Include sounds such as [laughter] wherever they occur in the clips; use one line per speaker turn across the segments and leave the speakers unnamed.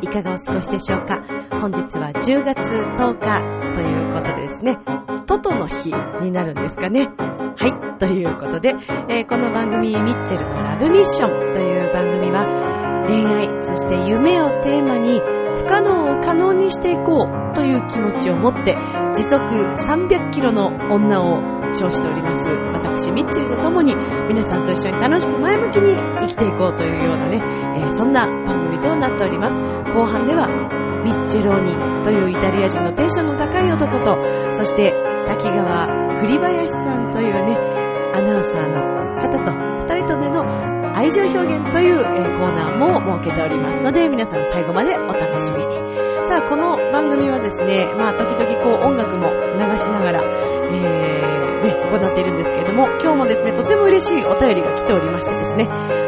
いかがお過ごしでしょうか。本日は10月10日ということでですね、トトの日になるんですかね。はい。ということで、えーこの番組、ミッチェルのラブミッションという番組は、恋愛、そして夢をテーマに、不可能を可能にしていこうという気持ちを持って、時速300キロの女を称しております。私、ミッチェルと共に、皆さんと一緒に楽しく前向きに生きていこうというようなね、えーそんな番組となっております。後半では、ミッチェローニというイタリア人のテンションの高い男と、そして滝川栗林さんというね、アナウンサーの方と二人とでの愛情表現という、コーナーも設けておりますので、皆さん最後までお楽しみに。さあ、この番組はですね、まあ、時々こう音楽も流しながら、えー、ね、行っているんですけれども、今日もですね、とても嬉しいお便りが来ておりましてですね、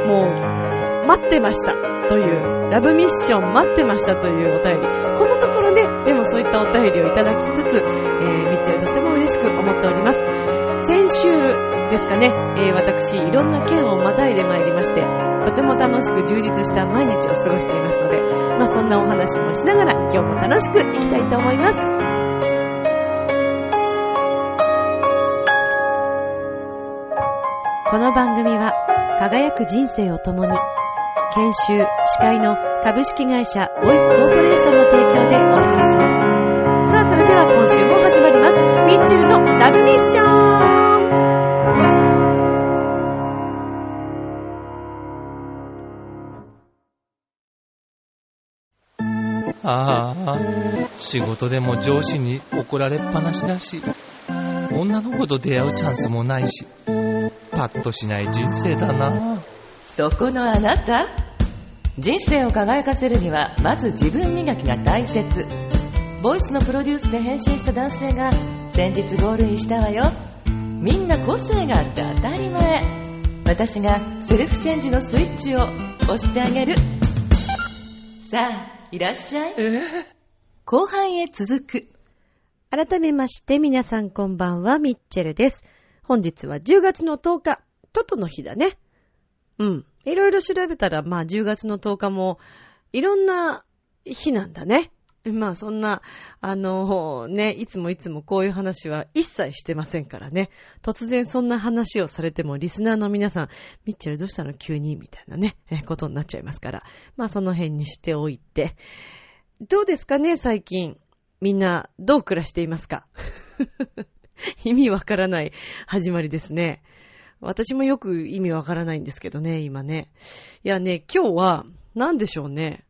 もう、待ってましたという、ラブミッション待ってましたというお便り。このところね、でもそういったお便りをいただきつつ、えー、ミッチェルとても嬉しく思っております。先週ですかね、えー私、いろんな県をまたいでまいりまして、とても楽しく充実した毎日を過ごしていますので、まあそんなお話もしながら今日も楽しくいきたいと思います。この番組は輝く人生を共に研修、司会の株式会社ボイスコーポレーションの提供でお送りします。さあ、それでは今週も始まります。ミッチェルのラブミッション
ああ、仕事でも上司に怒られっぱなしだし、女の子と出会うチャンスもないし、パッとしない人生だな。
そこのあなた。人生を輝かせるにはまず自分磨きが大切。ボイスのプロデュースで変身した男性が先日ゴールインしたわよみんな個性があって当たり前私がセルフチェンジのスイッチを押してあげるさあいらっしゃい [laughs]
後半へ続く。改めまして皆さんこんばんは、ミッチェルです。本日は10月の10日、トトの日だね。うん。いろいろ調べたら、まあ10月の10日も、いろんな日なんだね。[laughs] まあそんな、あの、ね、いつもいつもこういう話は一切してませんからね。突然そんな話をされても、リスナーの皆さん、ミッチェルどうしたの？急にみたいなね、ことになっちゃいますから。まあその辺にしておいて。どうですかね、最近。みんな、どう暮らしていますか？[laughs] 意味わからない始まりですね。私もよく意味わからないんですけどね、今ね。いやね、今日は、なんでしょうね。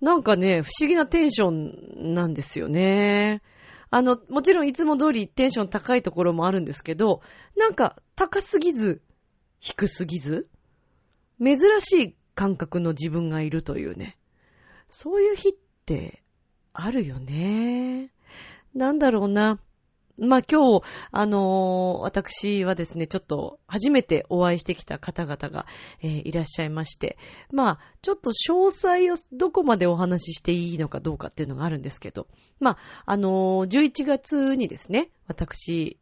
なんかね、不思議なテンションなんですよね。あの、もちろんいつも通りテンション高いところもあるんですけど、なんか高すぎず、低すぎず、珍しい感覚の自分がいるというね。そういう日ってあるよね。なんだろうな。まあ、今日、あのー私はですね、ちょっと初めてお会いしてきた方々が、えーいらっしゃいまして、まあ、ちょっと詳細をどこまでお話ししていいのかどうかっていうのがあるんですけど、まあ、あのー11月にですね、私、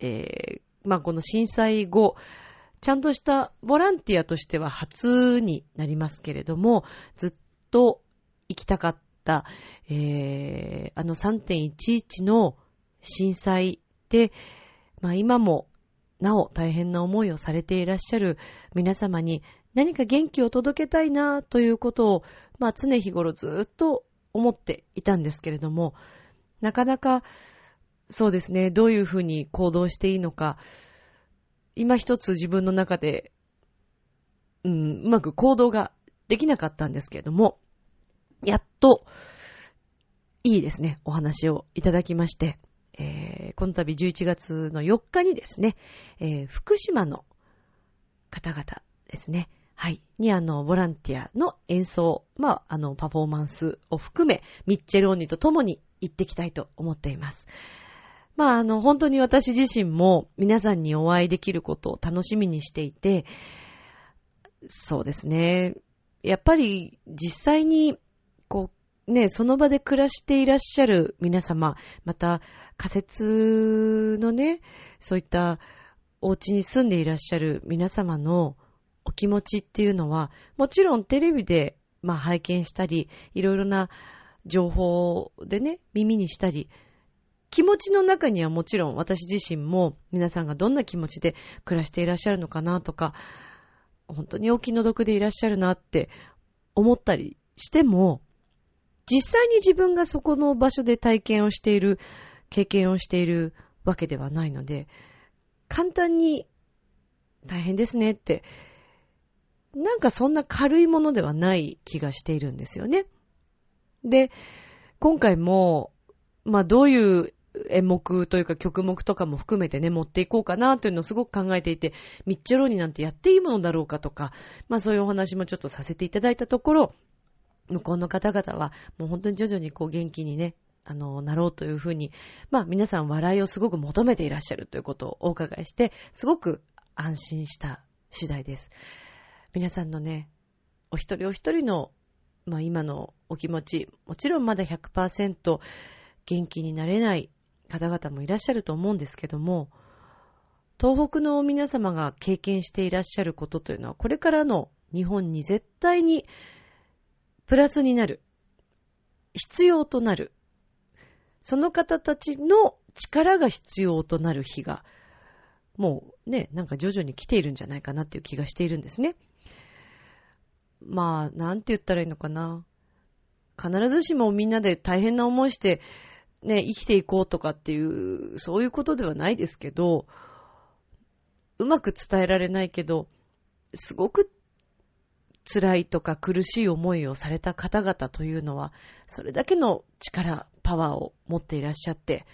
えまあ、この震災後、ちゃんとしたボランティアとしては初になりますけれども、ずっと行きたかった、え、あの3.11の震災で、まあ今もなお大変な思いをされていらっしゃる皆様に何か元気を届けたいなということを、まあ常日頃ずっと思っていたんですけれども、なかなかそうですね、どういうふうに行動していいのか、今一つ自分の中で、うん、うまく行動ができなかったんですけれども、やっと、いいですね、お話をいただきまして、えーこの度11月の4日にですね、えー福島の方々ですね、はい、にあの、ボランティアの演奏、まあ、あの、パフォーマンスを含め、ミッチェローニと共に行ってきたいと思っています。まあ、あの、本当に私自身も皆さんにお会いできることを楽しみにしていて、そうですね。やっぱり実際に、こう、ね、その場で暮らしていらっしゃる皆様、また仮設のね、そういったお家に住んでいらっしゃる皆様のお気持ちっていうのは、もちろんテレビで、まあ、拝見したり、いろいろな情報でね、耳にしたり、気持ちの中にはもちろん私自身も皆さんがどんな気持ちで暮らしていらっしゃるのかなとか、本当にお気の毒でいらっしゃるなって思ったりしても、実際に自分がそこの場所で体験をしている、経験をしているわけではないので、簡単に大変ですねって、なんかそんな軽いものではない気がしているんですよね。で、今回も、まあどういう演目というか曲目とかも含めてね、持っていこうかなというのをすごく考えていて、ミッチェローニなんてやっていいものだろうかとか、まあそういうお話もちょっとさせていただいたところ、向こうの方々はもう本当に徐々にこう元気にね、あの、なろうというふうに、まあ皆さん笑いをすごく求めていらっしゃるということをお伺いして、すごく安心した次第です。皆さんのね、お一人お一人の、まあ今のお気持ち、もちろんまだ100%元気になれない方々もいらっしゃると思うんですけども、東北の皆様が経験していらっしゃることというのは、これからの日本に絶対にプラスになる、必要となる、その方たちの力が必要となる日が、もうね、なんか徐々に来ているんじゃないかなっていう気がしているんですね。まあ、なんて言ったらいいのかな。必ずしもみんなで大変な思いして、ね、生きていこうとかっていう、そういうことではないですけど、うまく伝えられないけど、すごく辛いとか苦しい思いをされた方々というのは、それだけの力、パワーを持っていらっしゃって、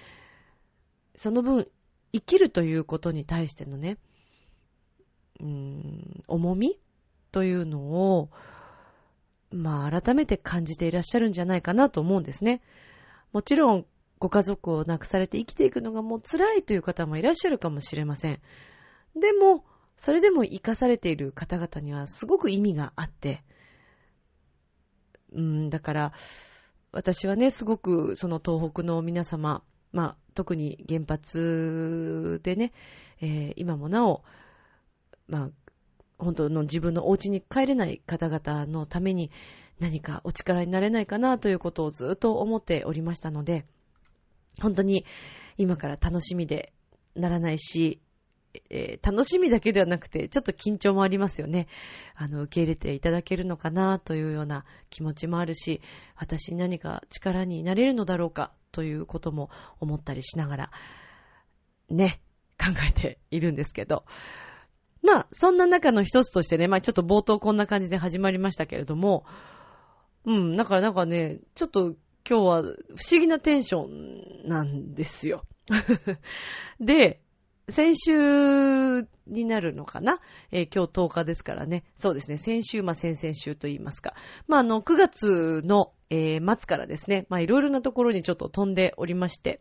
その分、生きるということに対してのね、うーん、重みというのを、まあ、改めて感じていらっしゃるんじゃないかなと思うんですね。もちろん、ご家族を亡くされて生きていくのがもう辛いという方もいらっしゃるかもしれません。でも、それでも生かされている方々にはすごく意味があって、うん、だから、私はね、すごくその東北の皆様、まあ、特に原発でね、えー、今もなお、まあ、本当の自分のお家に帰れない方々のために何かお力になれないかなということをずっと思っておりましたので、本当に今から楽しみでならないし、えー、楽しみだけではなくて、ちょっと緊張もありますよね。あの、受け入れていただけるのかなというような気持ちもあるし、私に何か力になれるのだろうかということも思ったりしながら、ね、考えているんですけど。まあ、そんな中の一つとしてね、まあちょっと冒頭こんな感じで始まりましたけれども、うん、だからなんかね、ちょっと今日は不思議なテンションなんですよ。[laughs] で、先週になるのかな、えー、今日10日ですからね。そうですね。先週、まあ、先々週と言いますか。まあ、あの、9月の、えー、末からですね、まあ、いろいろなところにちょっと飛んでおりまして、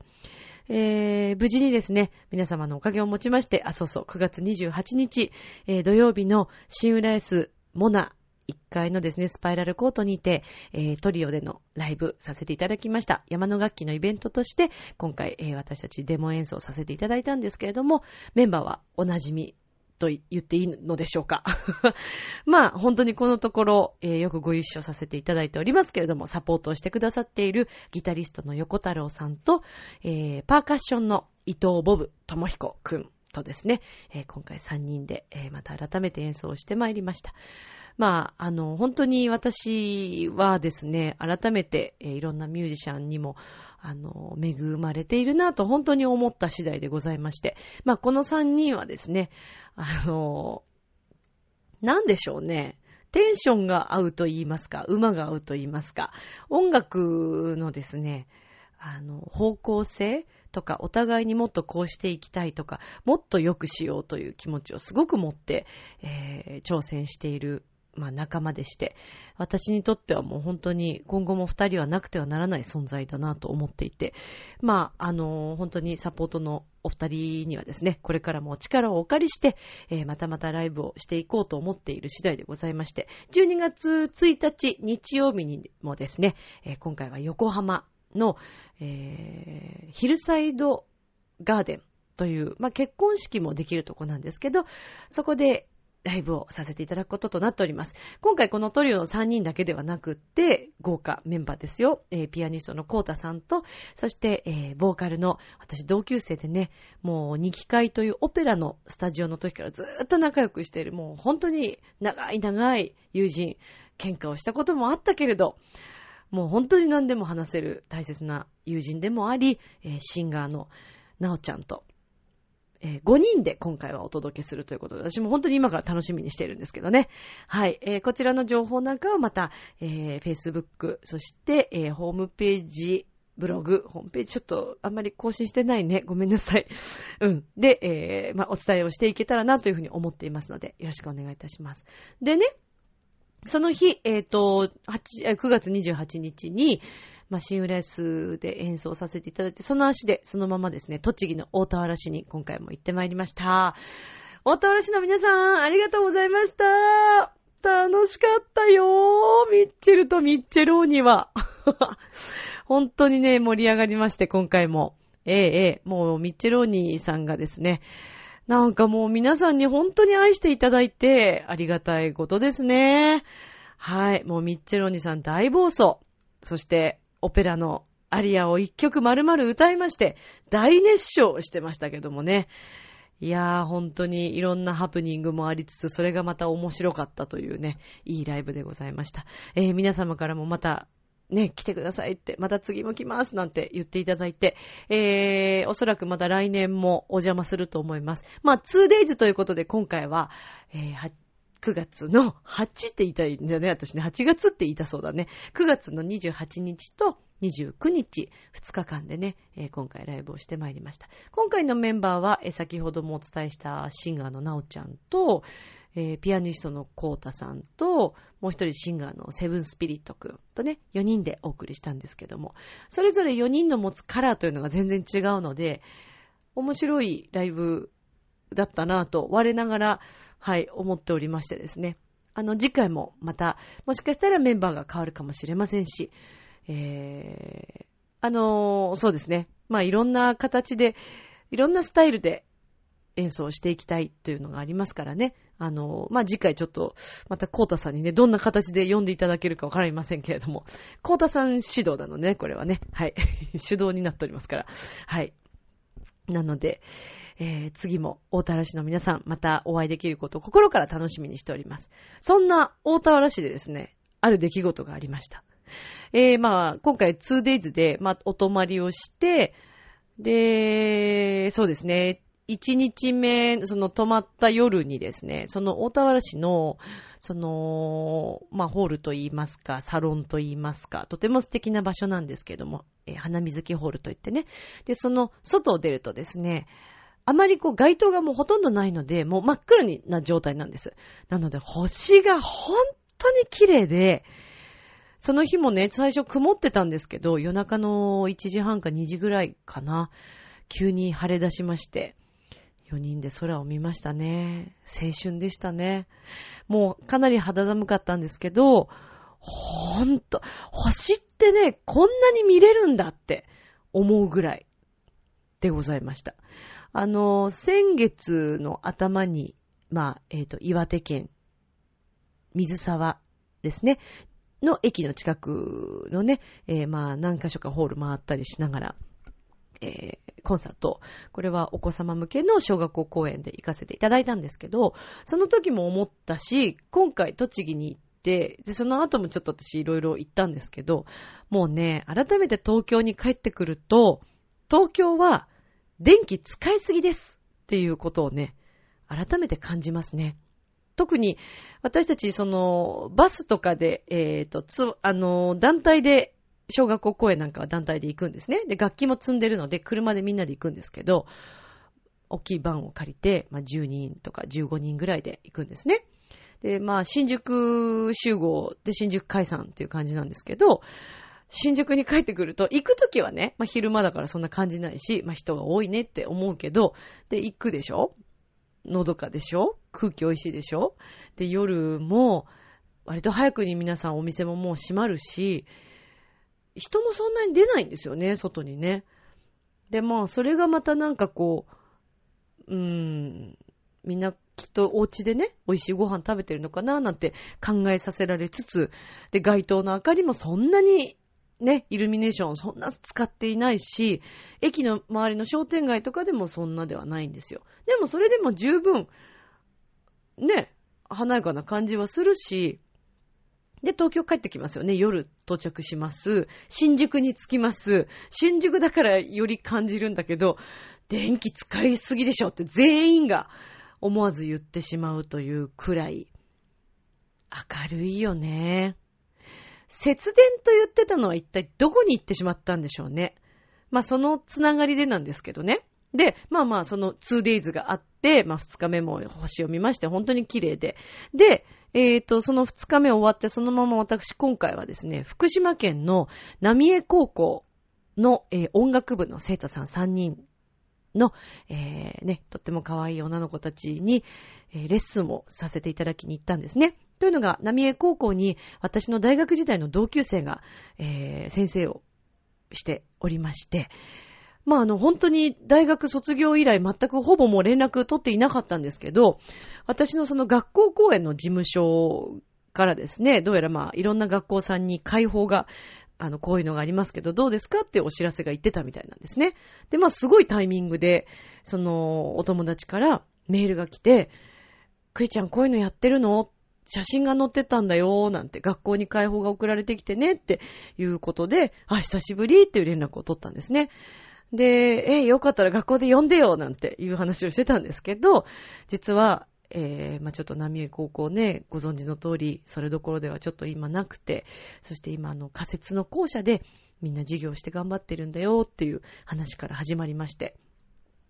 えー、無事にですね、皆様のおかげをもちまして、あ、そうそう、9月28日、えー、土曜日の新浦安モナ1階のですね、スパイラルコートにて、えー、トリオでのライブさせていただきました。山の楽器のイベントとして、今回、えー、私たちデモ演奏させていただいたんですけれども、メンバーはおなじみと言っていいのでしょうか。[laughs] まあ、本当にこのところ、えー、よくご一緒させていただいておりますけれども、サポートをしてくださっているギタリストの横太郎さんと、えー、パーカッションの伊藤ボブ智彦くんとですね、えー、今回3人で、え、また改めて演奏をしてまいりました。まあ、あの、本当に私はですね、改めて、えー、いろんなミュージシャンにも、あの、恵まれているなと本当に思った次第でございまして。まあ、この3人はですね、あの、なんでしょうね。テンションが合うと言いますか、馬が合うと言いますか、音楽のですね、あの、方向性とか、お互いにもっとこうしていきたいとか、もっと良くしようという気持ちをすごく持って、えー、挑戦しているまあ仲間でして、私にとってはもう本当に今後も二人はなくてはならない存在だなと思っていて、まあ、あの、本当にサポートのお二人にはですね、これからも力をお借りして、えーまたまたライブをしていこうと思っている次第でございまして、12月1日日曜日にもですね、えー今回は横浜の、えヒルサイドガーデンという、まあ、結婚式もできるとこなんですけど、そこでライブをさせていただくこととなっております。今回このトリオの3人だけではなくって、豪華メンバーですよ。えーピアニストのコータさんと、そして、えーボーカルの、私同級生でね、もう二期会というオペラのスタジオの時からずーっと仲良くしている、もう本当に長い長い友人、喧嘩をしたこともあったけれど、もう本当に何でも話せる大切な友人でもあり、えーシンガーのなおちゃんと、えー5人で今回はお届けするということで、私も本当に今から楽しみにしているんですけどね。はい。えーこちらの情報なんかはまた、えー Facebook、そして、えーホームページ、ブログ、ホームページちょっとあんまり更新してないね。ごめんなさい。[laughs] うん。で、えーまあ、お伝えをしていけたらなというふうに思っていますので、よろしくお願いいたします。でね、その日、えっ、と、8 9月28日に、まあ、新浦安で演奏させていただいて、その足で、そのままですね、栃木の大田原市に今回も行ってまいりました。大田原市の皆さん、ありがとうございました。楽しかったよー、ミッチェルとミッチェローニは。[laughs] 本当にね、盛り上がりまして、今回も。ええええ、もうミッチェローニさんがですね、なんかもう皆さんに本当に愛していただいて、ありがたいことですね。はい。もうミッチェローニさん大暴走。そして、オペラのアリアを一曲丸々歌いまして、大熱唱してましたけどもね。いやー、本当にいろんなハプニングもありつつ、それがまた面白かったというね、いいライブでございました。えー皆様からもまた、ね、来てくださいって、また次も来ますなんて言っていただいて、えー、おそらくまた来年もお邪魔すると思います。まあ、2days ということで今回は、えー9月の8って言いたいんだよね、私ね。8月って言いたそうだね。9月の28日と29日、2日間でね、えー今回ライブをしてまいりました。今回のメンバーは、えー先ほどもお伝えしたシンガーのなおちゃんと、えーピアニストのコータさんと、もう一人シンガーのセブンスピリットくんとね、4人でお送りしたんですけども、それぞれ4人の持つカラーというのが全然違うので、面白いライブだったなぁと、我ながら、はい、思っておりましてですね。あの、次回もまた、もしかしたらメンバーが変わるかもしれませんし、えー、あのーそうですね。まあ、いろんな形で、いろんなスタイルで演奏していきたいというのがありますからね。あの、まあ、次回ちょっと、またコータさんにね、どんな形で読んでいただけるかわかりませんけれども、コータさん指導なのね、これはね。はい。[laughs] 主導になっておりますから。はい。なので、えー次も大田原市の皆さん、またお会いできることを心から楽しみにしております。そんな大田原市でですね、ある出来事がありました。えーまあ、今回 2days で、まあ、お泊まりをして、で、そうですね、1日目、その泊まった夜にですね、その大田原市の、その、まあ、ホールといいますか、サロンといいますか、とても素敵な場所なんですけども、えー花水木ホールといってね。で、その外を出るとですね、あまりこう街灯がもうほとんどないので、もう真っ暗にな状態なんです。なので星が本当に綺麗で、その日もね、最初曇ってたんですけど、夜中の1時半か2時ぐらいかな、急に晴れ出しまして、4人で空を見ましたね。青春でしたね。もうかなり肌寒かったんですけど、ほんと、星ってね、こんなに見れるんだって思うぐらいでございました。あの、先月の頭に、まあ、えっ、と、岩手県、水沢ですね、の駅の近くのね、えーまあ、何箇所かホール回ったりしながら、えーコンサート。これはお子様向けの小学校公演で行かせていただいたんですけど、その時も思ったし、今回栃木に行って、で、その後もちょっと私いろいろ行ったんですけど、もうね、改めて東京に帰ってくると、東京は電気使いすぎですっていうことをね、改めて感じますね。特に私たちそのバスとかで、えっ、と、つ、あの、団体で小学校公演なんかは団体で行くんですね。で、楽器も積んでるので、車でみんなで行くんですけど、大きいバンを借りて、まあ、10人とか15人ぐらいで行くんですね。で、まあ、新宿集合で新宿解散っていう感じなんですけど、新宿に帰ってくると、行くときはね、まあ、昼間だからそんな感じないし、まあ、人が多いねって思うけど、で、行くでしょ？のどかでしょ？空気美味しいでしょ？で、夜も、割と早くに皆さんお店ももう閉まるし、人もそんなに出ないんですよね、外にね。で、まあ、それがまたなんかこう、うーん、みんなきっとお家でね、美味しいご飯食べてるのかななんて考えさせられつつ、で、街灯の明かりもそんなにね、イルミネーションそんな使っていないし、駅の周りの商店街とかでもそんなではないんですよ。でもそれでも十分、ね、華やかな感じはするし、で、東京帰ってきますよね。夜到着します。新宿に着きます。新宿だからより感じるんだけど、電気使いすぎでしょって全員が思わず言ってしまうというくらい、明るいよね。節電と言ってたのは一体どこに行ってしまったんでしょうね。まあそのつながりでなんですけどね。で、まあまあその 2days があって、まあ2日目も星を見まして本当に綺麗で。で、えっ、ー、と、その2日目終わってそのまま私今回はですね、福島県の浪江高校の、えー、音楽部の生徒さん3人の、えー、ね、とっても可愛い女の子たちに、え、レッスンをさせていただきに行ったんですね。というのが、浪江高校に私の大学時代の同級生が、えー、先生をしておりまして、まあ、あの、本当に大学卒業以来全くほぼもう連絡取っていなかったんですけど、私のその学校公演の事務所からですね、どうやらまあ、いろんな学校さんに開放が、あの、こういうのがありますけど、どうですかってお知らせが言ってたみたいなんですね。で、まあ、すごいタイミングで、その、お友達からメールが来て、クリちゃんこういうのやってるの？写真が載ってたんだよ、なんて、学校に解放が送られてきてね、っていうことで、あ、久しぶりっていう連絡を取ったんですね。で、え、よかったら学校で呼んでよ、なんていう話をしてたんですけど、実は、えー、まあ、ちょっと波江高校ね、ご存知の通り、それどころではちょっと今なくて、そして今、あの、仮設の校舎で、みんな授業して頑張ってるんだよっていう話から始まりまして。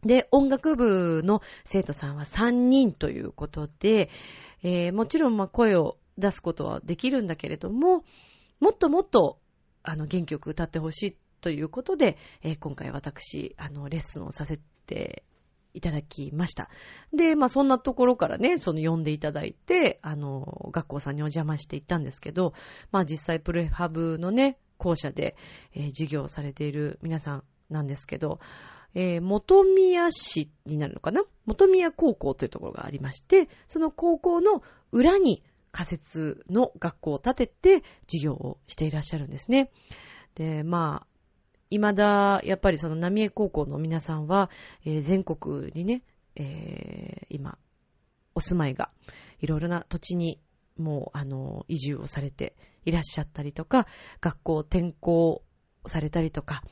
で、音楽部の生徒さんは3人ということで、えー、もちろんま声を出すことはできるんだけれども、もっともっと、あの、元気よく歌ってほしいということで、えー、今回私、あの、レッスンをさせていただきました。で、まあそんなところからね、その呼んでいただいて、あの、学校さんにお邪魔していったんですけど、まあ実際プレハブのね、校舎で、えー、授業されている皆さんなんですけど、えー、元宮市になるのかな？元宮高校というところがありまして、その高校の裏に仮設の学校を建てて授業をしていらっしゃるんですね。で、まあ、未だ、やっぱりその浪江高校の皆さんは、えー、全国にね、えー、今、お住まいが、いろいろな土地にもう、あの、移住をされていらっしゃったりとか、学校転校されたりとか、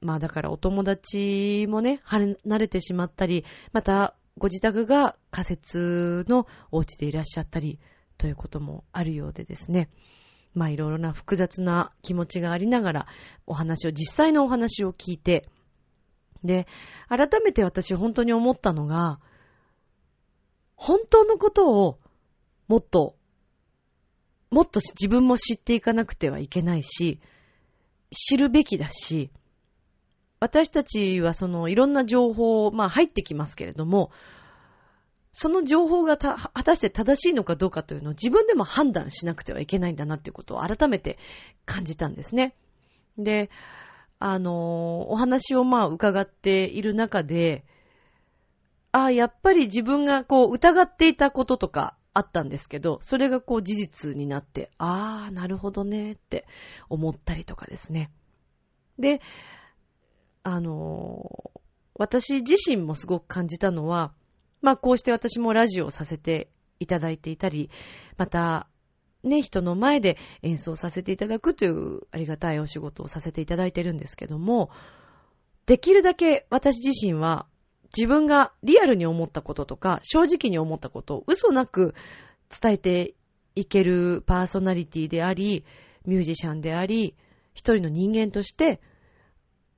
まあだからお友達もね、慣れてしまったり、またご自宅が仮設のお家でいらっしゃったり、ということもあるようでですね。まあいろいろな複雑な気持ちがありながら、お話を、実際のお話を聞いて、で、改めて私本当に思ったのが、本当のことをもっと、もっと自分も知っていかなくてはいけないし、知るべきだし、私たちはそのいろんな情報、まあ入ってきますけれども、その情報が果たして正しいのかどうかというのを自分でも判断しなくてはいけないんだなっていうことを改めて感じたんですね。で、あの、お話をまあ伺っている中で、ああ、やっぱり自分がこう疑っていたこととかあったんですけど、それがこう事実になって、ああ、なるほどねって思ったりとかですね。で、あの、私自身もすごく感じたのは、まあこうして私もラジオをさせていただいていたり、また、ね、人の前で演奏させていただくというありがたいお仕事をさせていただいてるんですけども、できるだけ私自身は自分がリアルに思ったこととか、正直に思ったことを嘘なく伝えていけるパーソナリティであり、ミュージシャンであり、一人の人間として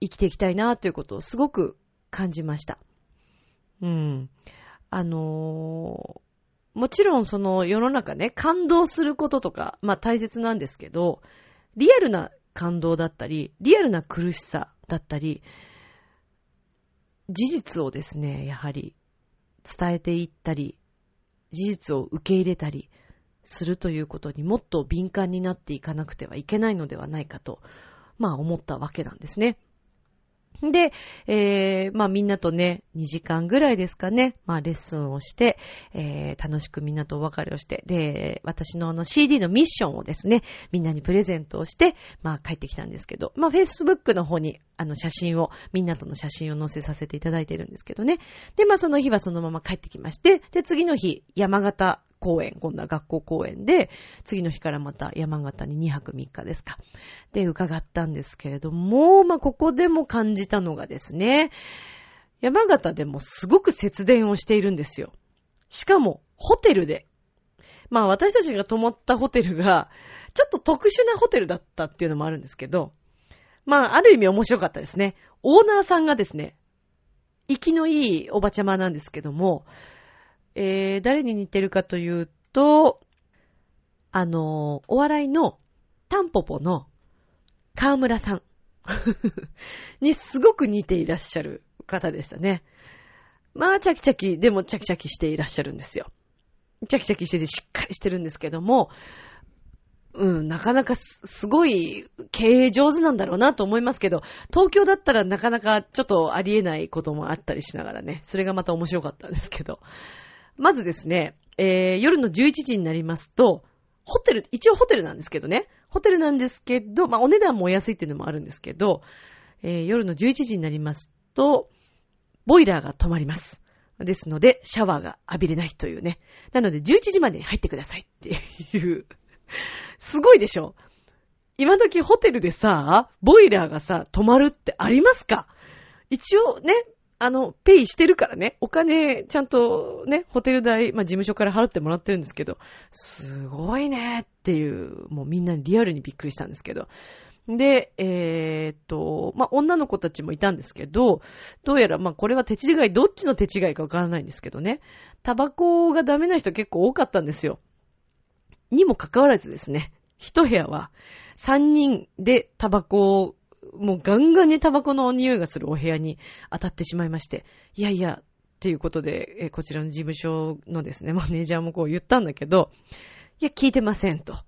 生きていきたいなということをすごく感じました。うん。あのー、もちろんその世の中ね、感動することとか、まあ大切なんですけど、リアルな感動だったり、リアルな苦しさだったり、事実をですね、やはり伝えていったり、事実を受け入れたりするということにもっと敏感になっていかなくてはいけないのではないかと、まあ思ったわけなんですね。で、えー、まあみんなとね、2時間ぐらいですかね、まあレッスンをして、えー、楽しくみんなとお別れをして、で、私のあの CD のミッションをですね、みんなにプレゼントをして、まあ帰ってきたんですけど、まあ Facebook の方にあの写真を、みんなとの写真を載せさせていただいてるんですけどね。で、まあその日はそのまま帰ってきまして、で、次の日、山形公園、今度は学校公園で、次の日からまた山形に2泊3日ですか。で、伺ったんですけれども、まあ、ここでも感じたのがですね、山形でもすごく節電をしているんですよ。しかも、ホテルで。まあ、私たちが泊まったホテルが、ちょっと特殊なホテルだったっていうのもあるんですけど、まあ、ある意味面白かったですね。オーナーさんがですね、生きのいいおばちゃまなんですけども、えー、誰に似てるかというと、あの、お笑いのタンポポの河村さん [laughs] にすごく似ていらっしゃる方でしたね。まあ、チャキチャキ、でもチャキチャキしていらっしゃるんですよ。チャキチャキしててしっかりしてるんですけども、うん、なかなかすすごい経営上手なんだろうなと思いますけど、東京だったらなかなかちょっとありえないこともあったりしながらね、それがまた面白かったんですけど。まずですね、えー、夜の11時になりますと、ホテル、一応ホテルなんですけどね。ホテルなんですけど、まあ、お値段もお安いっていうのもあるんですけど、えー、夜の11時になりますと、ボイラーが止まります。ですので、シャワーが浴びれないというね。なので、11時までに入ってくださいっていう。[laughs] すごいでしょ？今時ホテルでさ、ボイラーがさ、止まるってありますか？一応ね、あの、ペイしてるからね、お金、ちゃんとね、ホテル代、まあ、事務所から払ってもらってるんですけど、すごいねっていう、もうみんなリアルにびっくりしたんですけど。で、えー、っと、まあ、女の子たちもいたんですけど、どうやら、まあ、これは手違い、どっちの手違いかわからないんですけどね、タバコがダメな人結構多かったんですよ。にもかかわらずですね、一部屋は3人でタバコをもうガンガンにタバコの匂いがするお部屋に当たってしまいまして、いやいや、っていうことで、えこちらの事務所のですね、[laughs] マネージャーもこう言ったんだけど、いや、聞いてませんと。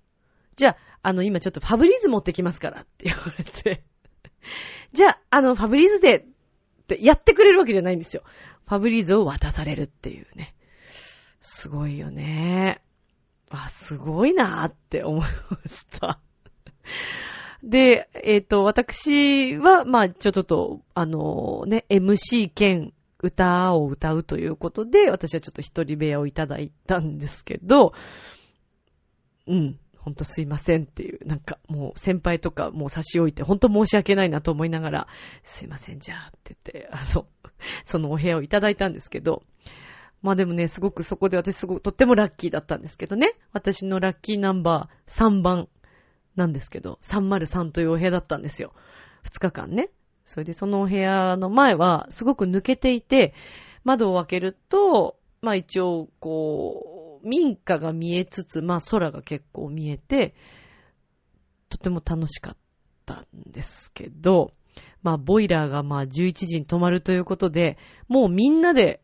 じゃあ、あの、今ちょっとファブリーズ持ってきますからって言われて、[laughs] じゃあ、あの、ファブリーズでってやってくれるわけじゃないんですよ。ファブリーズを渡されるっていうね。すごいよね。あ、すごいなーって思いました。[laughs] で、えっ、ー、と、私は、まあ、ちょっと、あのね、MC 兼歌を歌うということで、私はちょっと一人部屋をいただいたんですけど、うん、ほんとすいませんっていう、なんかもう先輩とかもう差し置いて、ほんと申し訳ないなと思いながら、すいません、じゃあって言って、あの、[laughs] そのお部屋をいただいたんですけど、まあでもね、すごくそこで私すごくとってもラッキーだったんですけどね。私のラッキーナンバー3番なんですけど、303というお部屋だったんですよ。2日間ね。それでそのお部屋の前はすごく抜けていて、窓を開けると、まあ一応、こう、民家が見えつつ、まあ空が結構見えて、とても楽しかったんですけど、まあボイラーがまあ11時に止まるということで、もうみんなで、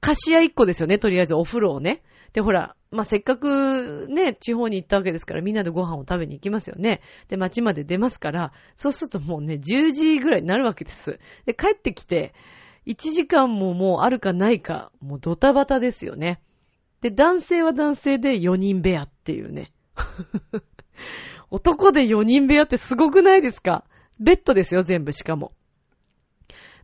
貸し屋1個ですよね、とりあえずお風呂をね。で、ほら、まあ、せっかくね、地方に行ったわけですからみんなでご飯を食べに行きますよね。で、街まで出ますから、そうするともうね、10時ぐらいになるわけです。で、帰ってきて、1時間ももうあるかないか、もうドタバタですよね。で、男性は男性で4人部屋っていうね。[laughs] 男で4人部屋ってすごくないですか？ベッドですよ、全部しかも。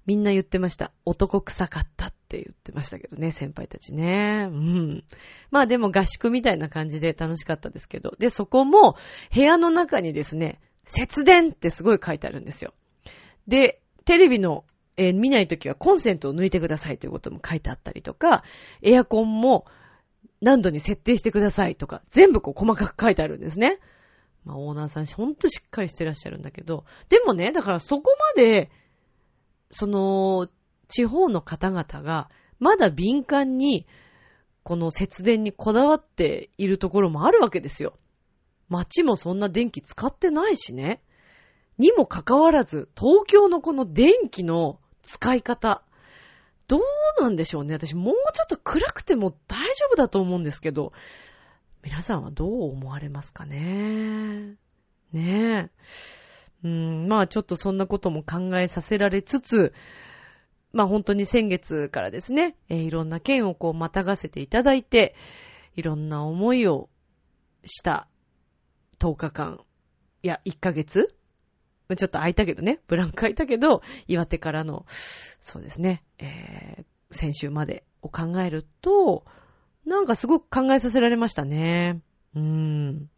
みんな言ってました。男臭かったって言ってましたけどね、先輩たちね。うん。まあでも合宿みたいな感じで楽しかったですけど。で、そこも部屋の中にですね、節電ってすごい書いてあるんですよ。で、テレビの、えー、見ないときはコンセントを抜いてくださいということも書いてあったりとか、エアコンも何度に設定してくださいとか、全部こう細かく書いてあるんですね。まあオーナーさんほんとしっかりしてらっしゃるんだけど、でもね、だからそこまでその、地方の方々が、まだ敏感に、この節電にこだわっているところもあるわけですよ。街もそんな電気使ってないしね。にもかかわらず、東京のこの電気の使い方、どうなんでしょうね。私もうちょっと暗くても大丈夫だと思うんですけど、皆さんはどう思われますかねねえ。うん、まあちょっとそんなことも考えさせられつつ、まあ本当に先月からですね、えー、いろんな件をこうまたがせていただいて、いろんな思いをした10日間、いや、1ヶ月？ちょっと空いたけどね、ブランク空いたけど、岩手からの、そうですね、えー、先週までを考えると、なんかすごく考えさせられましたね。うーん。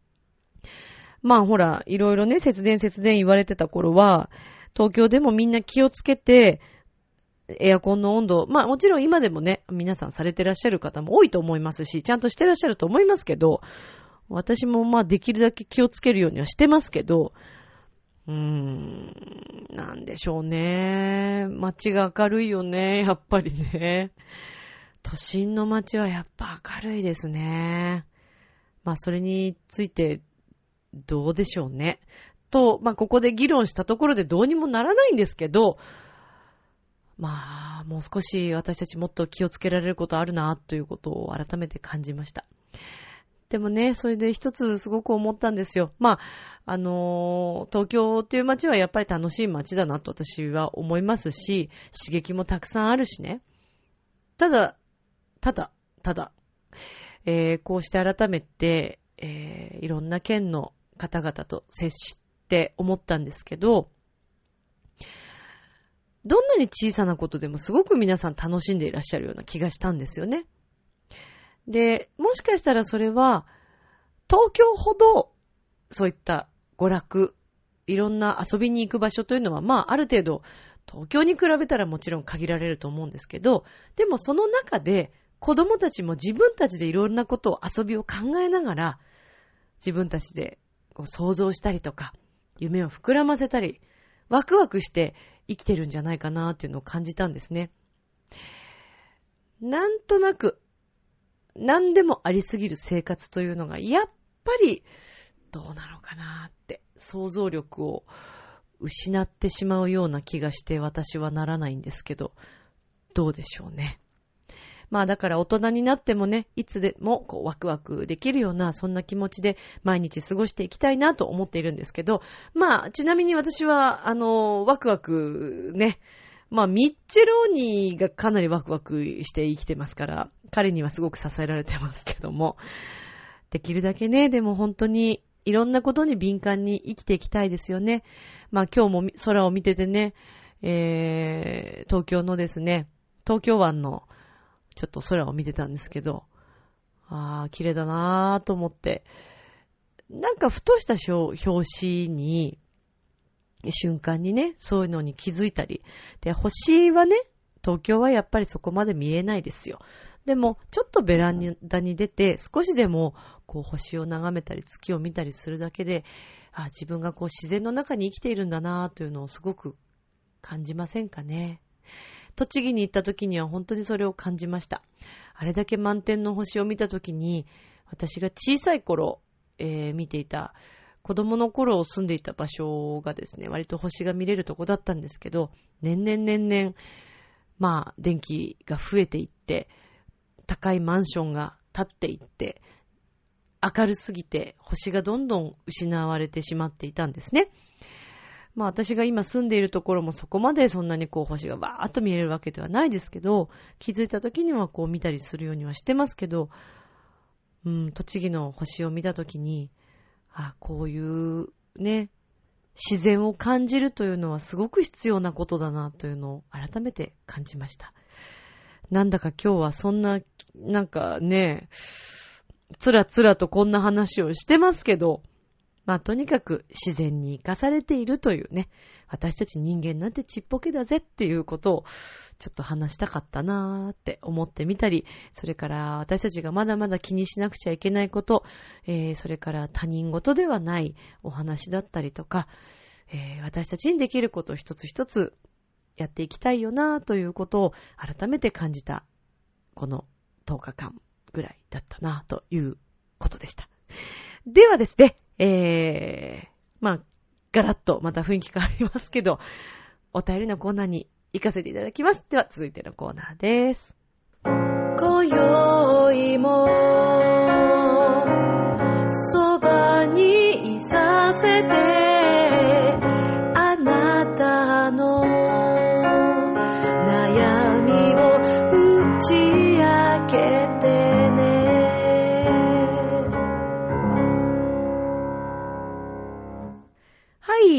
まあほら、いろいろね、節電節電言われてた頃は、東京でもみんな気をつけて、エアコンの温度、まあもちろん今でもね、皆さんされてらっしゃる方も多いと思いますし、ちゃんとしてらっしゃると思いますけど、私もまあできるだけ気をつけるようにはしてますけど、うーん、なんでしょうね。街が明るいよね、やっぱりね。都心の街はやっぱ明るいですね。まあそれについてどうでしょうね。と、まあここで議論したところでどうにもならないんですけど、まあ、もう少し私たちもっと気をつけられることあるな、ということを改めて感じました。でもね、それで一つすごく思ったんですよ。まあ、あのー、東京っていう街はやっぱり楽しい街だなと私は思いますし、刺激もたくさんあるしね。ただ、ただ、ただ、えー、こうして改めて、えー、いろんな県の方々と接して思ったんですけど、どんなに小さなことでもすごく皆さん楽しんでいらっしゃるような気がしたんですよね。で、もしかしたらそれは、東京ほど、そういった娯楽、いろんな遊びに行く場所というのは、まあ、ある程度、東京に比べたらもちろん限られると思うんですけど、でもその中で、子供たちも自分たちでいろんなことを遊びを考えながら、自分たちでこう想像したりとか、夢を膨らませたり、ワクワクして生きてるんじゃないかなっていうのを感じたんですね。なんとなく、何でもありすぎる生活というのが、やっぱり、どうなのかなって、想像力を失ってしまうような気がして私はならないんですけど、どうでしょうね。まあだから大人になってもね、いつでもこうワクワクできるような、そんな気持ちで毎日過ごしていきたいなと思っているんですけど、まあちなみに私は、あの、ワクワクね、まあ、ミッチェローニーがかなりワクワクして生きてますから、彼にはすごく支えられてますけども、できるだけね、でも本当にいろんなことに敏感に生きていきたいですよね。まあ今日も空を見ててね、えー、東京のですね、東京湾のちょっと空を見てたんですけど、あー、綺麗だなーと思って、なんかふとした表紙に、瞬間にね、そういうのに気づいたり。で、星はね、東京はやっぱりそこまで見えないですよ。でも、ちょっとベランダに出て、少しでも、こう、星を眺めたり、月を見たりするだけで、あ、自分がこう、自然の中に生きているんだなぁというのをすごく感じませんかね。栃木に行った時には本当にそれを感じました。あれだけ満天の星を見た時に、私が小さい頃、えー、見ていた、子供の頃住んでいた場所がですね、割と星が見れるとこだったんですけど、年々年々、まあ、電気が増えていって、高いマンションが建っていって、明るすぎて星がどんどん失われてしまっていたんですね。まあ私が今住んでいるところもそこまでそんなにこう星がわーっと見えるわけではないですけど、気づいた時にはこう見たりするようにはしてますけど、うん、栃木の星を見た時に、あ、こういうね、自然を感じるというのはすごく必要なことだなというのを改めて感じました。なんだか今日はそんな、なんかね、つらつらとこんな話をしてますけど、まあとにかく自然に生かされているというね、私たち人間なんてちっぽけだぜっていうことをちょっと話したかったなーって思ってみたり、それから私たちがまだまだ気にしなくちゃいけないこと、えー、それから他人事ではないお話だったりとか、えー、私たちにできることを一つ一つやっていきたいよなーということを改めて感じたこの10日間ぐらいだったなー、ということでした。ではですね、えー、まあ、ガラッとまた雰囲気変わりますけど、お便りのコーナーに行かせていただきます。では、続いてのコーナーです。今宵も、そばにいさせて、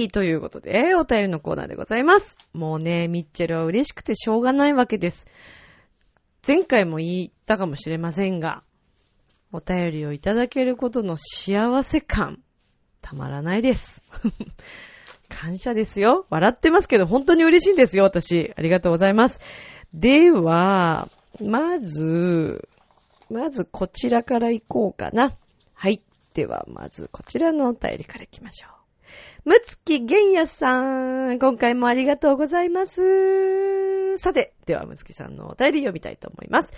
ということで、お便りのコーナーでございます。もうね、ミッチェルは嬉しくてしょうがないわけです。前回も言ったかもしれませんが、お便りをいただけることの幸せ感、たまらないです。[laughs] 感謝ですよ。笑ってますけど、本当に嬉しいんですよ、私。ありがとうございます。では、まず、まずこちらから行こうかな。はい。では、まずこちらのお便りから行きましょう。むつきげんやさん、今回もありがとうございます。さて、ではむつきさんのお便り読みたいと思います。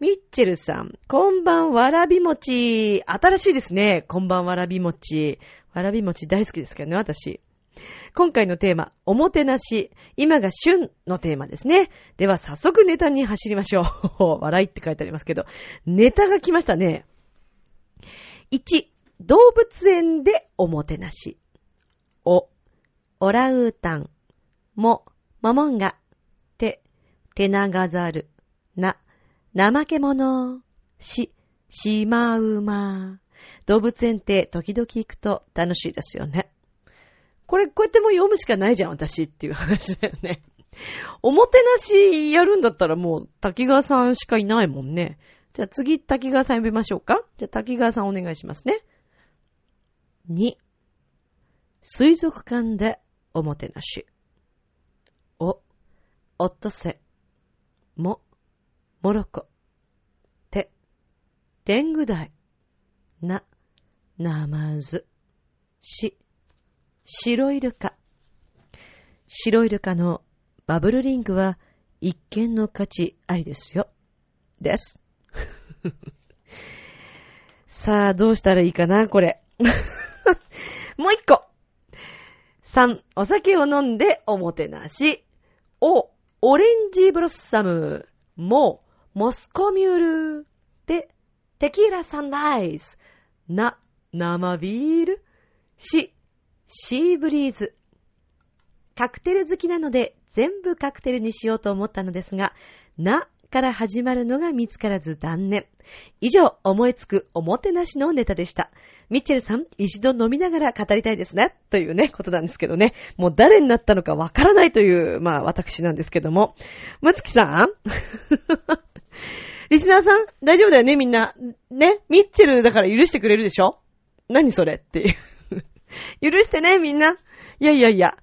ミッチェルさん、こんばんわらび餅。新しいですね。こんばんわらび餅。わらび餅大好きですけどね、私。今回のテーマ、おもてなし。今が旬のテーマですね。では早速ネタに走りましょう。[laughs] 笑いって書いてありますけど、ネタが来ましたね。1、動物園でおもてなし。お、オラウータン。も、モモンガ。て、テナガザル。な、怠け者。し、シマウマ。動物園って時々行くと楽しいですよね。これ、こうやってもう読むしかないじゃん、私っていう話だよね。[laughs] おもてなしやるんだったらもう滝川さんしかいないもんね。じゃあ次滝川さん呼びましょうか。じゃあ滝川さんお願いしますね。2、水族館でおもてなし。お、おっとせ。も、もろこ。て、天狗台。な、なまず。し、白イルカ。白イルカのバブルリングは一見の価値ありですよ。です。[laughs] さあ、どうしたらいいかな、これ。[laughs] もう一個。3、お酒を飲んでおもてなし。お、オレンジブロッサム。も、モスコミュール。で、テキーラサンライズ。な、生ビール。し、シーブリーズ。カクテル好きなので全部カクテルにしようと思ったのですが、なから始まるのが見つからず断念。以上、思いつくおもてなしのネタでした。ミッチェルさん、一度飲みながら語りたいですね。というね、ことなんですけどね。もう誰になったのかわからないという、まあ私なんですけども。むつきさん [laughs] リスナーさん、大丈夫だよね、みんな。ね、ミッチェルだから許してくれるでしょ？何それっていう。[laughs] 許してね、みんな。いやいやいや。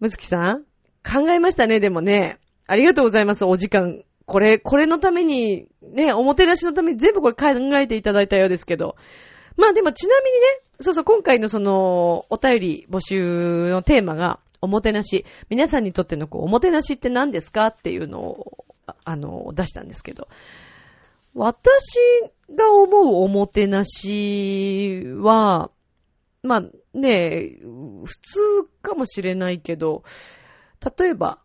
むつきさん考えましたね、でもね。ありがとうございます、お時間。これ、これのために、ね、おもてなしのために全部これ考えていただいたようですけど。まあでもちなみにね、そうそう、今回のその、お便り募集のテーマが、おもてなし。皆さんにとってのこう、おもてなしって何ですかっていうのを、あの、出したんですけど。私が思うおもてなしは、まあね、普通かもしれないけど、例えば、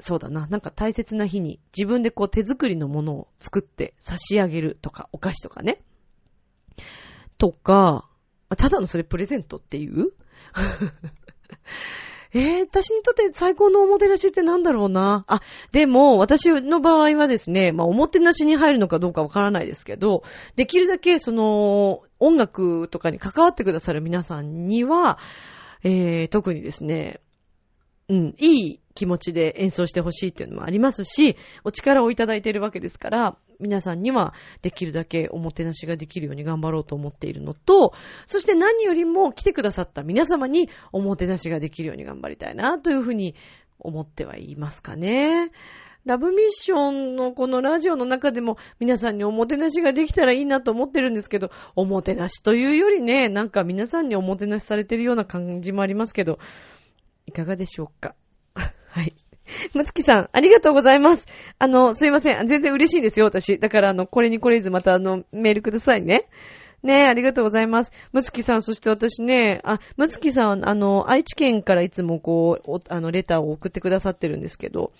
そうだな、なんか大切な日に自分でこう手作りのものを作って差し上げるとか、お菓子とかね。とか、ただのそれプレゼントっていう？[laughs] えー、私にとって最高のおもてなしってなんだろうな。あ、でも、私の場合はですね、まあ、おもてなしに入るのかどうかわからないですけど、できるだけ、その、音楽とかに関わってくださる皆さんには、えー、特にですね、うん、いい気持ちで演奏してほしいっていうのもありますし、お力をいただいているわけですから、皆さんにはできるだけおもてなしができるように頑張ろうと思っているのと、そして何よりも来てくださった皆様におもてなしができるように頑張りたいなというふうに思ってはいますかね。ラブミッションのこのラジオの中でも皆さんにおもてなしができたらいいなと思ってるんですけど、おもてなしというよりね、なんか皆さんにおもてなしされてるような感じもありますけど、いかがでしょうか？[laughs] はい。むつきさん、ありがとうございます。あの、すいません。全然嬉しいですよ、私。だから、あの、これにこれずまた、あの、メールくださいね。ねえ、ありがとうございます。むつきさん、そして私ね、あ、むつきさん、あの、愛知県からいつもこう、あの、レターを送ってくださってるんですけど、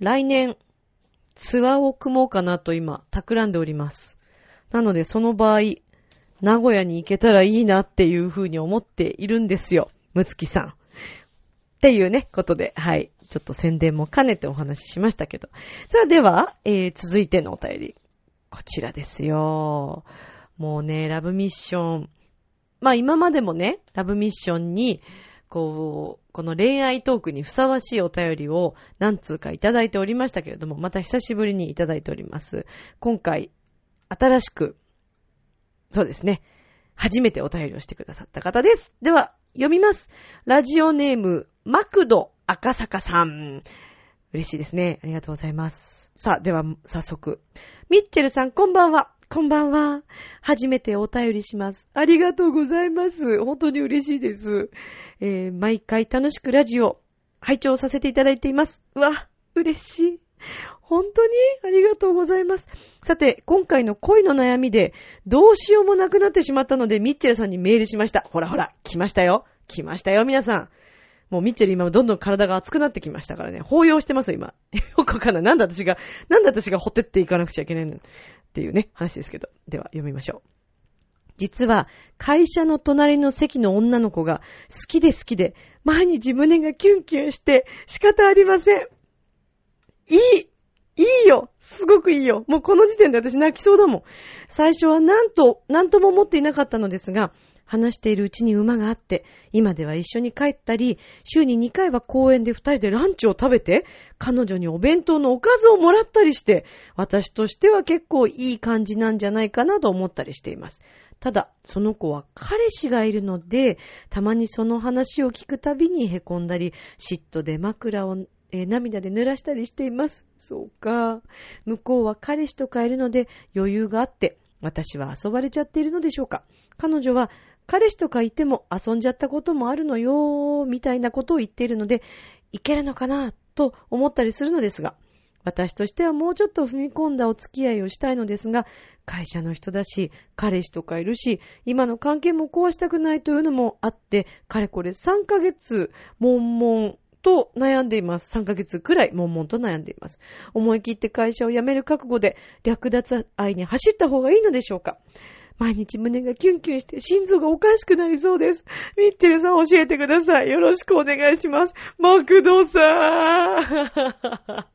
来年、ツアーを組もうかなと今、企んでおります。なので、その場合、名古屋に行けたらいいなっていうふうに思っているんですよ。むつきさん。っていうね、ことで、はい。ちょっと宣伝も兼ねてお話ししましたけど。さあ、では、えー、続いてのお便り。こちらですよ。もうね、ラブミッション。まあ今までもね、ラブミッションに、こう、この恋愛トークにふさわしいお便りを何通かいただいておりましたけれども、また久しぶりにいただいております。今回、新しく、そうですね。初めてお便りをしてくださった方です。では、読みます。ラジオネーム、マクド赤坂さん。嬉しいですね。ありがとうございます。さあ、では、早速。ミッチェルさん、こんばんは。こんばんは。初めてお便りします。ありがとうございます。本当に嬉しいです。えー、毎回楽しくラジオ、拝聴させていただいています。うわ、嬉しい。本当に？ありがとうございます。さて、今回の恋の悩みで、どうしようもなくなってしまったので、ミッチェルさんにメールしました。ほらほら、来ましたよ。来ましたよ、皆さん。もうミッチェル今どんどん体が熱くなってきましたからね。抱擁してます、今。[laughs] よくわかんない。なんで私が、なんで私がほてっていかなくちゃいけないのっていうね、話ですけど。では、読みましょう。実は、会社の隣の席の女の子が好きで好きで、毎日胸がキュンキュンして仕方ありません。いいいいよすごくいいよもうこの時点で私泣きそうだもん。最初はなんと、なんとも思っていなかったのですが、話しているうちに馬があって、今では一緒に帰ったり、週に2回は公園で2人でランチを食べて、彼女にお弁当のおかずをもらったりして、私としては結構いい感じなんじゃないかなと思ったりしています。ただ、その子は彼氏がいるので、たまにその話を聞くたびに凹んだり、嫉妬で枕をえー涙で濡らしたりしています。そうか。向こうは彼氏とかいるので余裕があって、私は遊ばれちゃっているのでしょうか。彼女は彼氏とかいても遊んじゃったこともあるのよ、みたいなことを言っているので、いけるのかな、と思ったりするのですが、私としてはもうちょっと踏み込んだお付き合いをしたいのですが、会社の人だし、彼氏とかいるし、今の関係も壊したくないというのもあって、かれこれ3ヶ月、悶々と悩んでいます。3ヶ月くらい悶々と悩んでいます。思い切って会社を辞める覚悟で略奪愛に走った方がいいのでしょうか毎日胸がキュンキュンして心臓がおかしくなりそうです。ミッチェルさん教えてください。よろしくお願いします。マクドさん。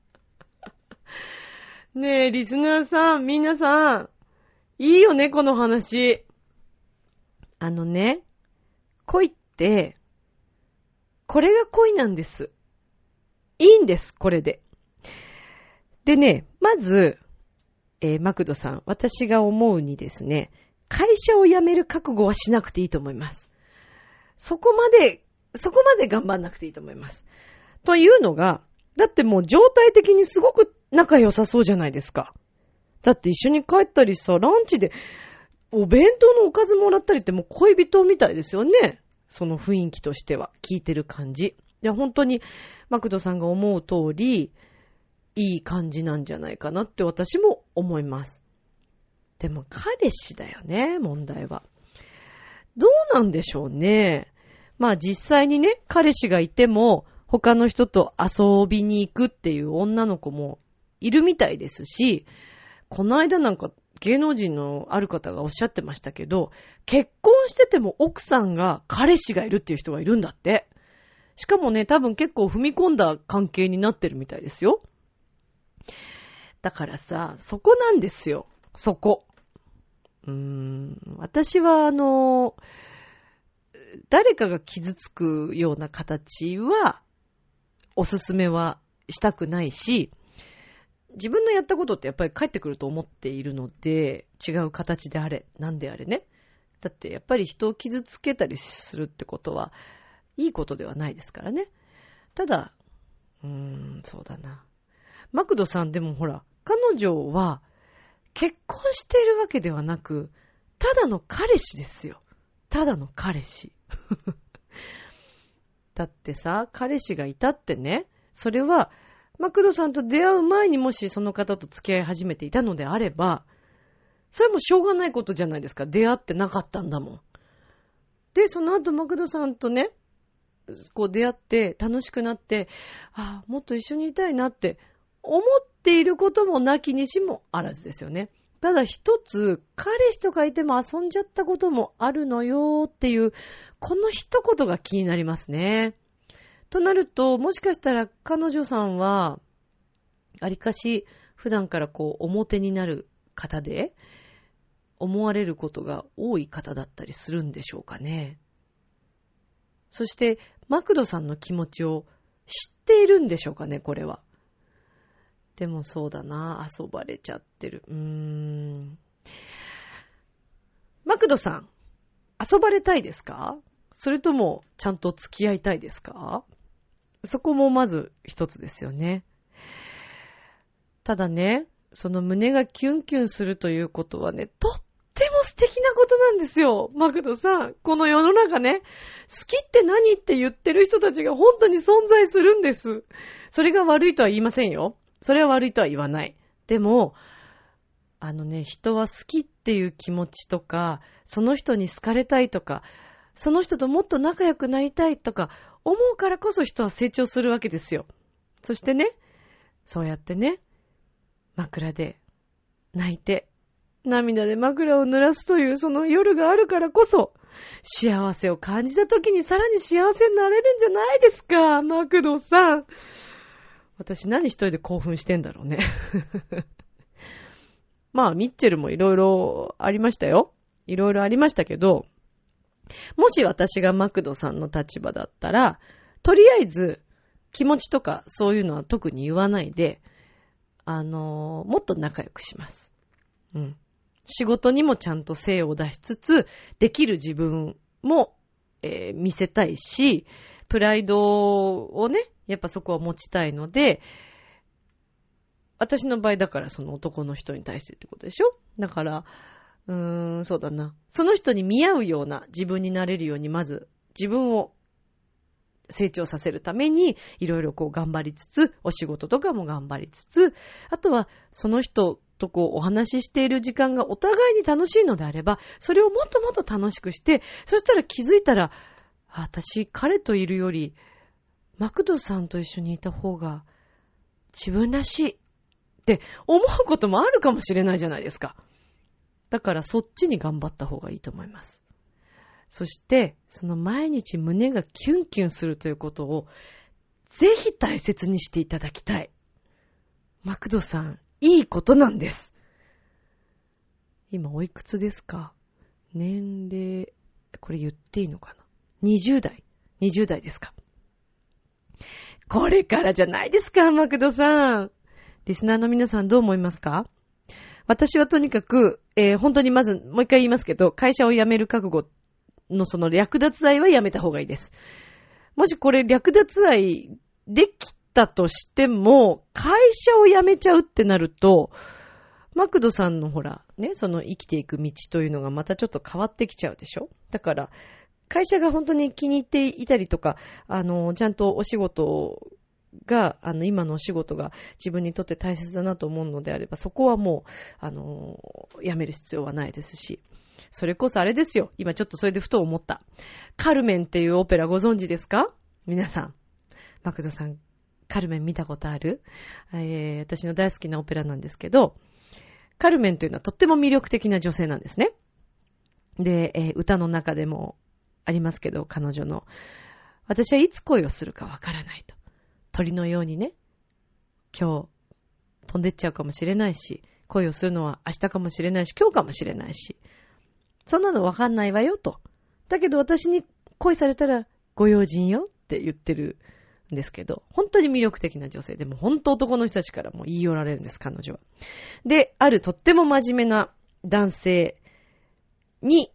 [laughs] ねえ、リスナーさん、皆さん、いいよね、この話。あのね、恋って、これが恋なんです。いいんです、これで。でね、まず、えーマクドさん、私が思うにですね、会社を辞める覚悟はしなくていいと思います。そこまで、そこまで頑張んなくていいと思います。というのが、だってもう状態的にすごく仲良さそうじゃないですか。だって一緒に帰ったりさ、ランチでお弁当のおかずもらったりってもう恋人みたいですよね。その雰囲気としては、聞いてる感じ。いや、本当に、マクドさんが思う通り、いい感じなんじゃないかなって私も思います。でも彼氏だよね、問題は。どうなんでしょうね。まあ実際にね、彼氏がいても、他の人と遊びに行くっていう女の子もいるみたいですし、この間なんか芸能人のある方がおっしゃってましたけど、結婚してても奥さんが彼氏がいるっていう人がいるんだって。しかもね、多分結構踏み込んだ関係になってるみたいですよ。だからさ、そこなんですよ。そこ。うん、私はあの、誰かが傷つくような形は、おすすめはしたくないし、自分のやったことってやっぱり返ってくると思っているので、違う形であれ、なんであれね。だってやっぱり人を傷つけたりするってことは、いいことではないですからね。ただ、うーん、そうだな。マクドさんでもほら、彼女は結婚しているわけではなく、ただの彼氏ですよ。ただの彼氏。[laughs] だってさ、彼氏がいたってね、それは、マクドさんと出会う前にもしその方と付き合い始めていたのであれば、それもしょうがないことじゃないですか。出会ってなかったんだもん。で、その後マクドさんとね、こう出会って楽しくなって、ああ、もっと一緒にいたいなって思っていることもなきにしもあらずですよね。ただ一つ、彼氏とかいても遊んじゃったこともあるのよっていう、この一言が気になりますね。となると、もしかしたら彼女さんは、ありかし普段からこう表になる方で、思われることが多い方だったりするんでしょうかね。そして、マクドさんの気持ちを知っているんでしょうかね、これは。でもそうだな、遊ばれちゃってる。うーん。マクドさん、遊ばれたいですか？それとも、ちゃんと付き合いたいですか？そこもまず一つですよね。ただね、その胸がキュンキュンするということはね、とっても素敵なことなんですよ。マクドさん。この世の中ね、好きって何って言ってる人たちが本当に存在するんです。それが悪いとは言いませんよ。それは悪いとは言わない。でも、あのね、人は好きっていう気持ちとか、その人に好かれたいとか、その人ともっと仲良くなりたいとか、思うからこそ人は成長するわけですよ。そしてね、そうやってね、枕で泣いて、涙で枕を濡らすというその夜があるからこそ、幸せを感じた時にさらに幸せになれるんじゃないですか、マクドさん。私何一人で興奮してんだろうね。[laughs] まあ、ミッチェルもいろいろありましたよ。いろいろありましたけど、もし私がマクドさんの立場だったら、とりあえず気持ちとかそういうのは特に言わないで、あのー、もっと仲良くします。うん。仕事にもちゃんと精を出しつつ、できる自分も、えー、見せたいし、プライドをね、やっぱそこは持ちたいので、私の場合だからその男の人に対してってことでしょ？だから、うーん、そうだな。その人に見合うような自分になれるように、まず自分を成長させるために、いろいろこう頑張りつつ、お仕事とかも頑張りつつ、あとはその人とこうお話ししている時間がお互いに楽しいのであれば、それをもっともっと楽しくして、そしたら気づいたら、私、彼といるより、マクドさんと一緒にいた方が自分らしいって思うこともあるかもしれないじゃないですか。だからそっちに頑張った方がいいと思います。そして、その毎日胸がキュンキュンするということをぜひ大切にしていただきたい。マクドさん、いいことなんです。今おいくつですか？年齢、これ言っていいのかな ?20 代 ?20 代ですか？これからじゃないですか、マクドさん。リスナーの皆さんどう思いますか？私はとにかく、えー、本当にまず、もう一回言いますけど、会社を辞める覚悟のその略奪愛はやめた方がいいです。もしこれ略奪愛できたとしても、会社を辞めちゃうってなると、マクドさんのほら、ね、その生きていく道というのがまたちょっと変わってきちゃうでしょ？だから、会社が本当に気に入っていたりとか、あの、ちゃんとお仕事が、あの、今のお仕事が自分にとって大切だなと思うのであれば、そこはもう、あの、辞める必要はないですし、それこそあれですよ。今ちょっとそれでふと思った。カルメンっていうオペラご存知ですか？皆さん。マクドさん、カルメン見たことある？えー、私の大好きなオペラなんですけど、カルメンというのはとっても魅力的な女性なんですね。で、えー、歌の中でもありますけど、彼女の。私はいつ恋をするかわからないと。鳥のようにね、今日飛んでっちゃうかもしれないし、恋をするのは明日かもしれないし、今日かもしれないし、そんなのわかんないわよと。だけど私に恋されたらご用心よって言ってるんですけど、本当に魅力的な女性でも本当男の人たちからも言い寄られるんです、彼女は。で、あるとっても真面目な男性に、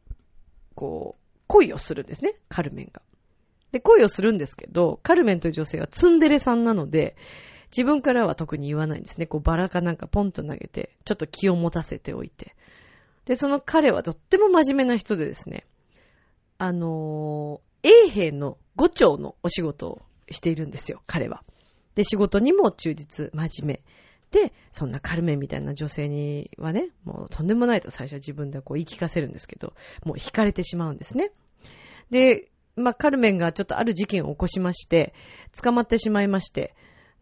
こう、恋をするんですね、カルメンが。で、恋をするんですけど、カルメンという女性はツンデレさんなので、自分からは特に言わないんですね。こうバラかなんかポンと投げて、ちょっと気を持たせておいて。で、その彼はとっても真面目な人でですね、あのー、衛兵の五長のお仕事をしているんですよ、彼は。で、仕事にも忠実、真面目。で、そんなカルメンみたいな女性にはね、もうとんでもないと最初は自分でこう言い聞かせるんですけど、もう惹かれてしまうんですね。で、まあ、カルメンがちょっとある事件を起こしまして、捕まってしまいまして、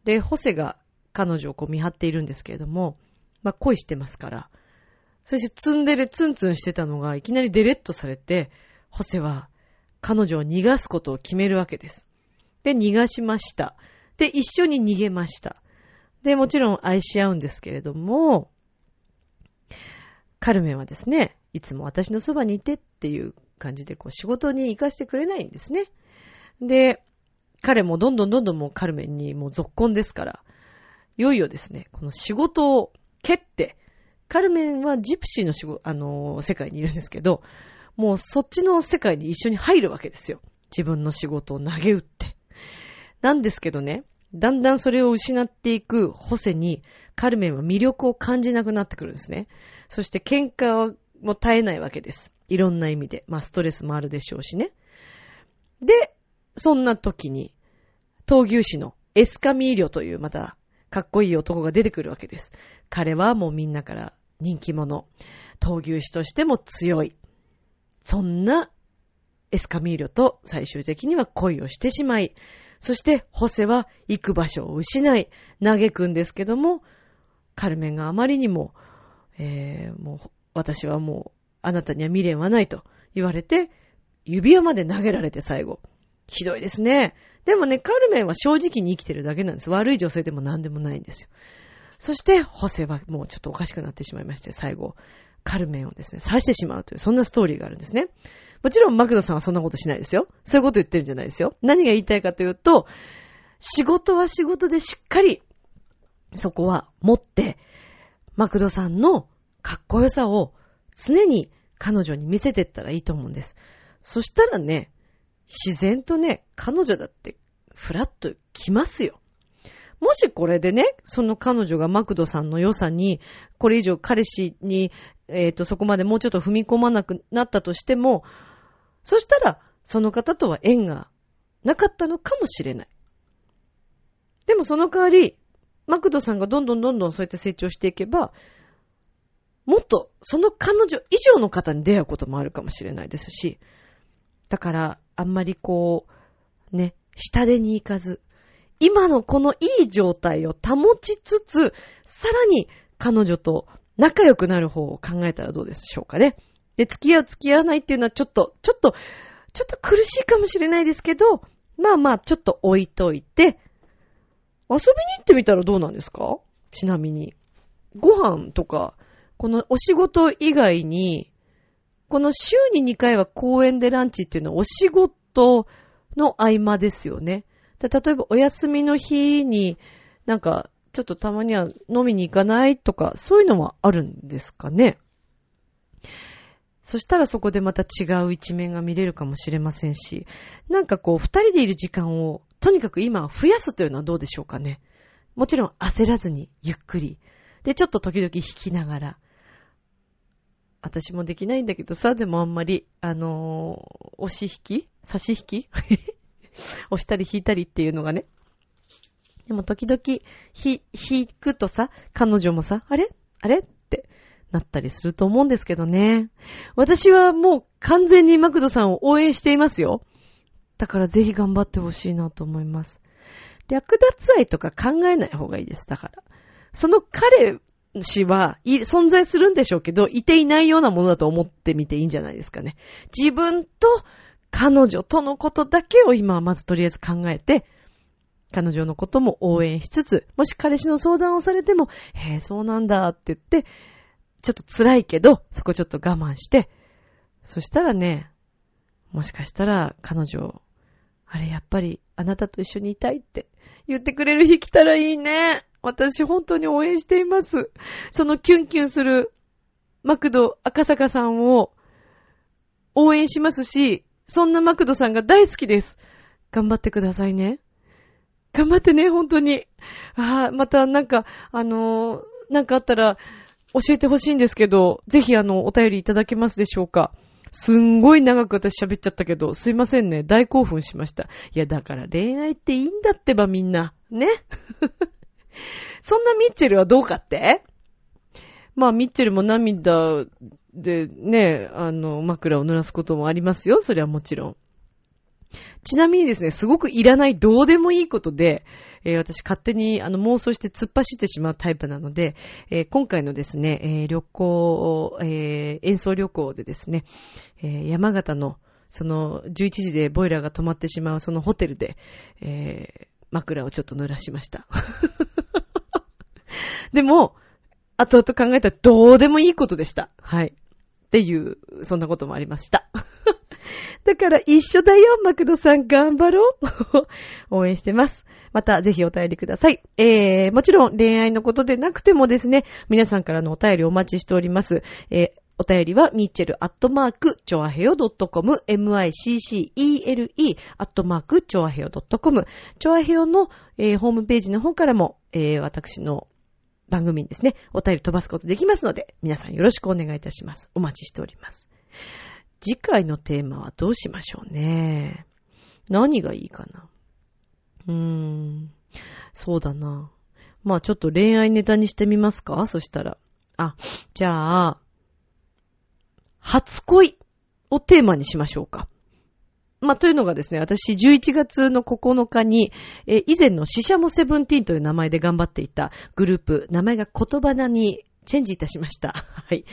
で、ホセが彼女をこう見張っているんですけれども、まあ、恋してますから、そしてツンデレツンツンしてたのがいきなりデレッとされて、ホセは彼女を逃がすことを決めるわけです。で、逃がしました。で、一緒に逃げました。で、もちろん愛し合うんですけれども、カルメンはですね、いつも私のそばにいてっていう感じでこう仕事に行かせてくれないんですね。で、彼もどんどんどんどんもうカルメンにもう続婚ですから、いよいよですね、この仕事を蹴って、カルメンはジプシーの仕事、あのー、世界にいるんですけど、もうそっちの世界に一緒に入るわけですよ。自分の仕事を投げ打って。なんですけどね、だんだんそれを失っていくホセに、カルメンは魅力を感じなくなってくるんですね。そして喧嘩も絶えないわけです。いろんな意味で。まあストレスもあるでしょうしね。で、そんな時に、闘牛士のエスカミーリョというまたかっこいい男が出てくるわけです。彼はもうみんなから人気者。闘牛士としても強い。そんなエスカミーリョと最終的には恋をしてしまい、そしてホセは行く場所を失い、嘆くんですけども、カルメンがあまりにも、えー、もう私はもうあなたには未練はないと言われて、指輪まで投げられて最後。ひどいですね。でもね、カルメンは正直に生きてるだけなんです。悪い女性でも何でもないんですよ。そして、ホセはもうちょっとおかしくなってしまいまして、最後、カルメンをですね、刺してしまうという、そんなストーリーがあるんですね。もちろん、マクドさんはそんなことしないですよ。そういうこと言ってるんじゃないですよ。何が言いたいかというと、仕事は仕事でしっかり、そこは持って、マクドさんのかっこよさを常に彼女に見せてったらいいと思うんです。そしたらね、自然とね、彼女だってフラッと来ますよ。もしこれでね、その彼女がマクドさんの良さに、これ以上彼氏に、えっ、ー、と、そこまでもうちょっと踏み込まなくなったとしても、そしたら、その方とは縁がなかったのかもしれない。でもその代わり、マクドさんがどんどんどんどんそうやって成長していけば、もっとその彼女以上の方に出会うこともあるかもしれないですし、だから、あんまりこう、ね、下手に行かず、今のこのいい状態を保ちつつ、さらに彼女と仲良くなる方を考えたらどうでしょうかね。で、付き合う付き合わないっていうのはちょっと、ちょっと、ちょっと苦しいかもしれないですけど、まあまあ、ちょっと置いといて、遊びに行ってみたらどうなんですか？ちなみに。ご飯とか、このお仕事以外に、この週に2回は公園でランチっていうのはお仕事の合間ですよね。例えばお休みの日になんかちょっとたまには飲みに行かないとかそういうのはあるんですかね。そしたらそこでまた違う一面が見れるかもしれませんし、なんかこう二人でいる時間をとにかく今増やすというのはどうでしょうかね。もちろん焦らずにゆっくり。で、ちょっと時々弾きながら。私もできないんだけどさ、でもあんまり、あのー、押し引き？差し引き？[laughs] 押したり引いたりっていうのがね。でも時々、ひ、引くとさ、彼女もさ、あれ？あれ？ってなったりすると思うんですけどね。私はもう完全にマクドさんを応援していますよ。だからぜひ頑張ってほしいなと思います。略奪愛とか考えない方がいいです。だから。その彼死は、存在するんでしょうけど、いていないようなものだと思ってみていいんじゃないですかね。自分と彼女とのことだけを今はまずとりあえず考えて、彼女のことも応援しつつ、もし彼氏の相談をされても、へえ、そうなんだって言って、ちょっと辛いけど、そこちょっと我慢して、そしたらね、もしかしたら彼女、あれやっぱりあなたと一緒にいたいって言ってくれる日来たらいいね。私本当に応援しています。そのキュンキュンするマクド赤坂さんを応援しますし、そんなマクドさんが大好きです。頑張ってくださいね。頑張ってね、本当に。ああ、またなんか、あのー、なんかあったら教えてほしいんですけど、ぜひあの、お便りいただけますでしょうか。すんごい長く私喋っちゃったけど、すいませんね。大興奮しました。いや、だから恋愛っていいんだってばみんな。ね？[laughs] そんなミッチェルはどうかって？まあ、ミッチェルも涙でね、あの、枕を濡らすこともありますよ。それはもちろん。ちなみにですね、すごくいらないどうでもいいことで、えー、私勝手にあの妄想して突っ走ってしまうタイプなので、えー、今回のですね、えー、旅行、え演奏旅行でですね、え山形のその11時でボイラーが止まってしまうそのホテルで、え枕をちょっと濡らしました。[laughs] でも、後々考えたらどうでもいいことでした。はい。っていう、そんなこともありました。だから一緒だよ、マクドさん頑張ろう。[laughs] 応援してます。またぜひお便りください。えー、もちろん恋愛のことでなくてもですね、皆さんからのお便りお待ちしております。えーお便りは、ミッチェルアットマーク、チョアヘヨドットコム、m-i-c-c-e-l-e アットマーク、チョアヘヨドットコム。チョアヘヨの、えー、ホームページの方からも、えー、私の番組にですね、お便り飛ばすことできますので、皆さんよろしくお願いいたします。お待ちしております。次回のテーマはどうしましょうね。何がいいかな。うーん。そうだな。まあちょっと恋愛ネタにしてみますか？そしたら。あ、じゃあ、初恋をテーマにしましょうか。まあ、というのがですね、私11月の9日に、え、以前の死者もセブンティーンという名前で頑張っていたグループ、名前が言葉なにチェンジいたしました。[laughs] はい。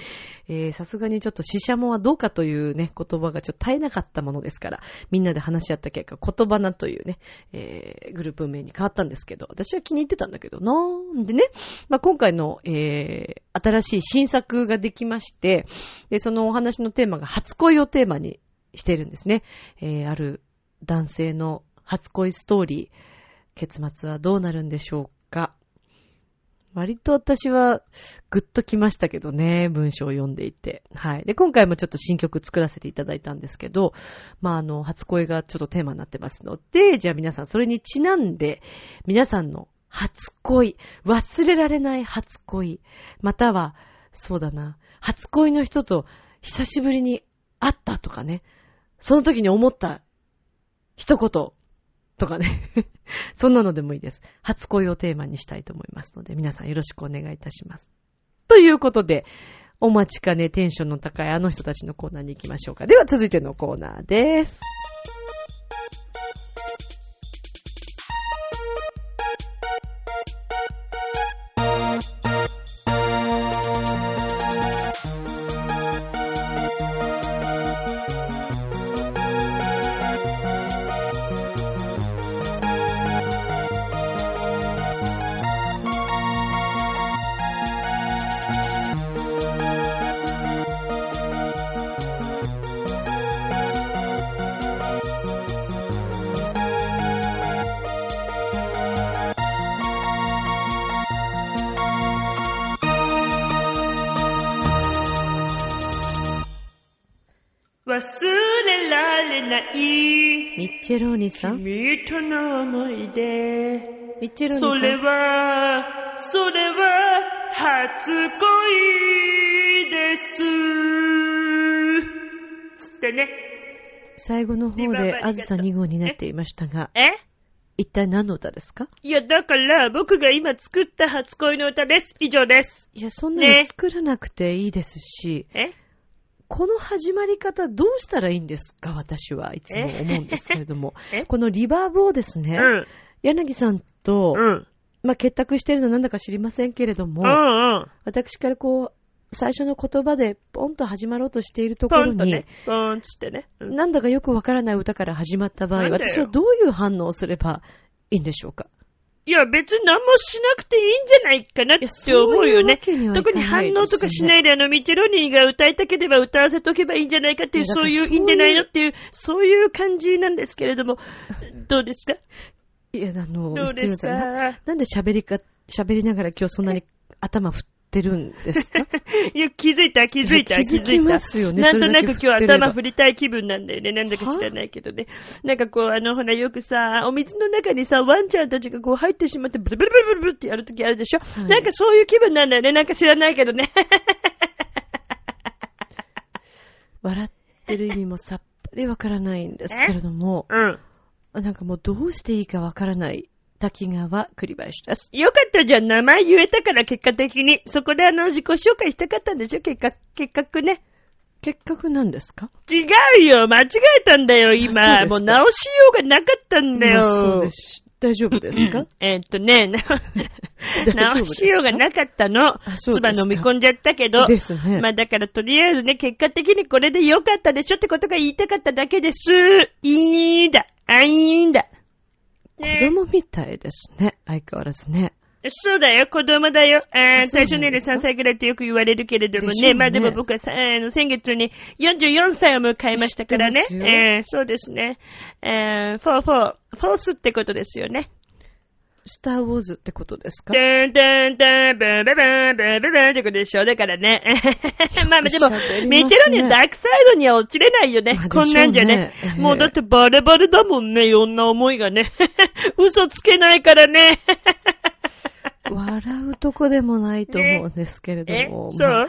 えー、さすがにちょっと死者もはどうかというね、言葉がちょっと絶えなかったものですから、みんなで話し合った結果、言葉なというね、えー、グループ名に変わったんですけど、私は気に入ってたんだけどなんでね、まあ、今回の、えー、新しい新作ができまして、で、そのお話のテーマが初恋をテーマにしているんですね。えー、ある男性の初恋ストーリー、結末はどうなるんでしょうか。割と私はグッときましたけどね、文章を読んでいて。はい。で、今回もちょっと新曲作らせていただいたんですけど、まあ、あの、初恋がちょっとテーマになってますので、じゃあ皆さんそれにちなんで、皆さんの初恋、忘れられない初恋、または、そうだな、初恋の人と久しぶりに会ったとかね、その時に思った一言とかね。[laughs] そんなのでもいいです。初恋をテーマにしたいと思いますので、皆さんよろしくお願いいたします。ということで、お待ちかねテンションの高いあの人たちのコーナーに行きましょうか。では続いてのコーナーです。チェローニさん？君との思い出ミッチェローニさんそれは、それは初恋ですつってね。最後の方であずさ2号になっていましたが。え？一体何の歌ですか？
いや、だから僕が今作った初恋の歌です。以上です。
いや、そんなの作らなくていいですし。ね、え？この始まり方どうしたらいいんですか？私はいつも思うんですけれども。このリバーブをですね、うん、柳さんと、うん、まあ、結託してるのなんだか知りませんけれども、うんうん、私からこう、最初の言葉でポンと始まろうとしているところに、ポンと
ね、ポンつってね、
うん、なんだかよくわからない歌から始まった場合、私はどういう反応をすればいいんでしょうか？
いや、別に何もしなくていいんじゃないかなって思うよね。うう特に反応とかしないで、あの、ミチェロニーが歌いたければ歌わせとけばいいんじゃないかっていう、そういう、いいんじゃないのっていう、そういう感じなんですけれども、[laughs] どうですか？
いや、あの、どうですか？ななんで喋りか、喋りながら今日そんなに頭振ってってるんですか？[laughs]
いや、気づいた、気づいた、気づいた。気づきますよね。なんとなく今日頭振りたい気分なんだよね。なんだか知らないけどね。なんかこう、あの、ほら、よくさ、お水の中にさ、ワンちゃんたちがこう入ってしまって、ブルブルブルブルブルってやるときあるでしょ、はい、なんかそういう気分なんだよね。なんか知らないけどね。[laughs]
笑ってる意味もさっぱりわからないんですけれども、[laughs] うん。なんかもうどうしていいかわからない滝川栗林です。
よかったじゃん、名前言えたから結果的に。そこであの、自己紹介したかったんでしょ？結果、結果ね。
結核なんですか？
違うよ間違えたんだよ、
あ
今。もう直しようがなかったんだよ。
まあそうです。大丈夫ですか？
えーっとね、[laughs] 直しようがなかったの。唾飲み込んじゃったけど。
ですね。
まあだからとりあえずね、結果的にこれでよかったでしょってことが言いたかっただけです。いいんだ。あ、いいんだ。
子供みたいですね。相変わらずね。
そうだよ、子供だよ。あ最初年齢
なんですか
3歳ぐらいってよく言われるけれどもね。
ね
まあでも僕はさあの先月に44歳を迎えましたからね。えーそうですね。えー、フォーフォー、フォースってことですよね。
スターウォーズってことですか？
ダンダンダン、ブンブンブン、ブンブってことでしょ。だからね。まあでも、
喋りますね
メチェロにはダークサイドには落ちれないよね。
まあ
こんなんじゃね。
ええ
もうだってバレバレだもんね、いろんな思いがね。嘘つけないからね。
笑うとこでもないと思うんですけれど
え
も。
そう、
まあ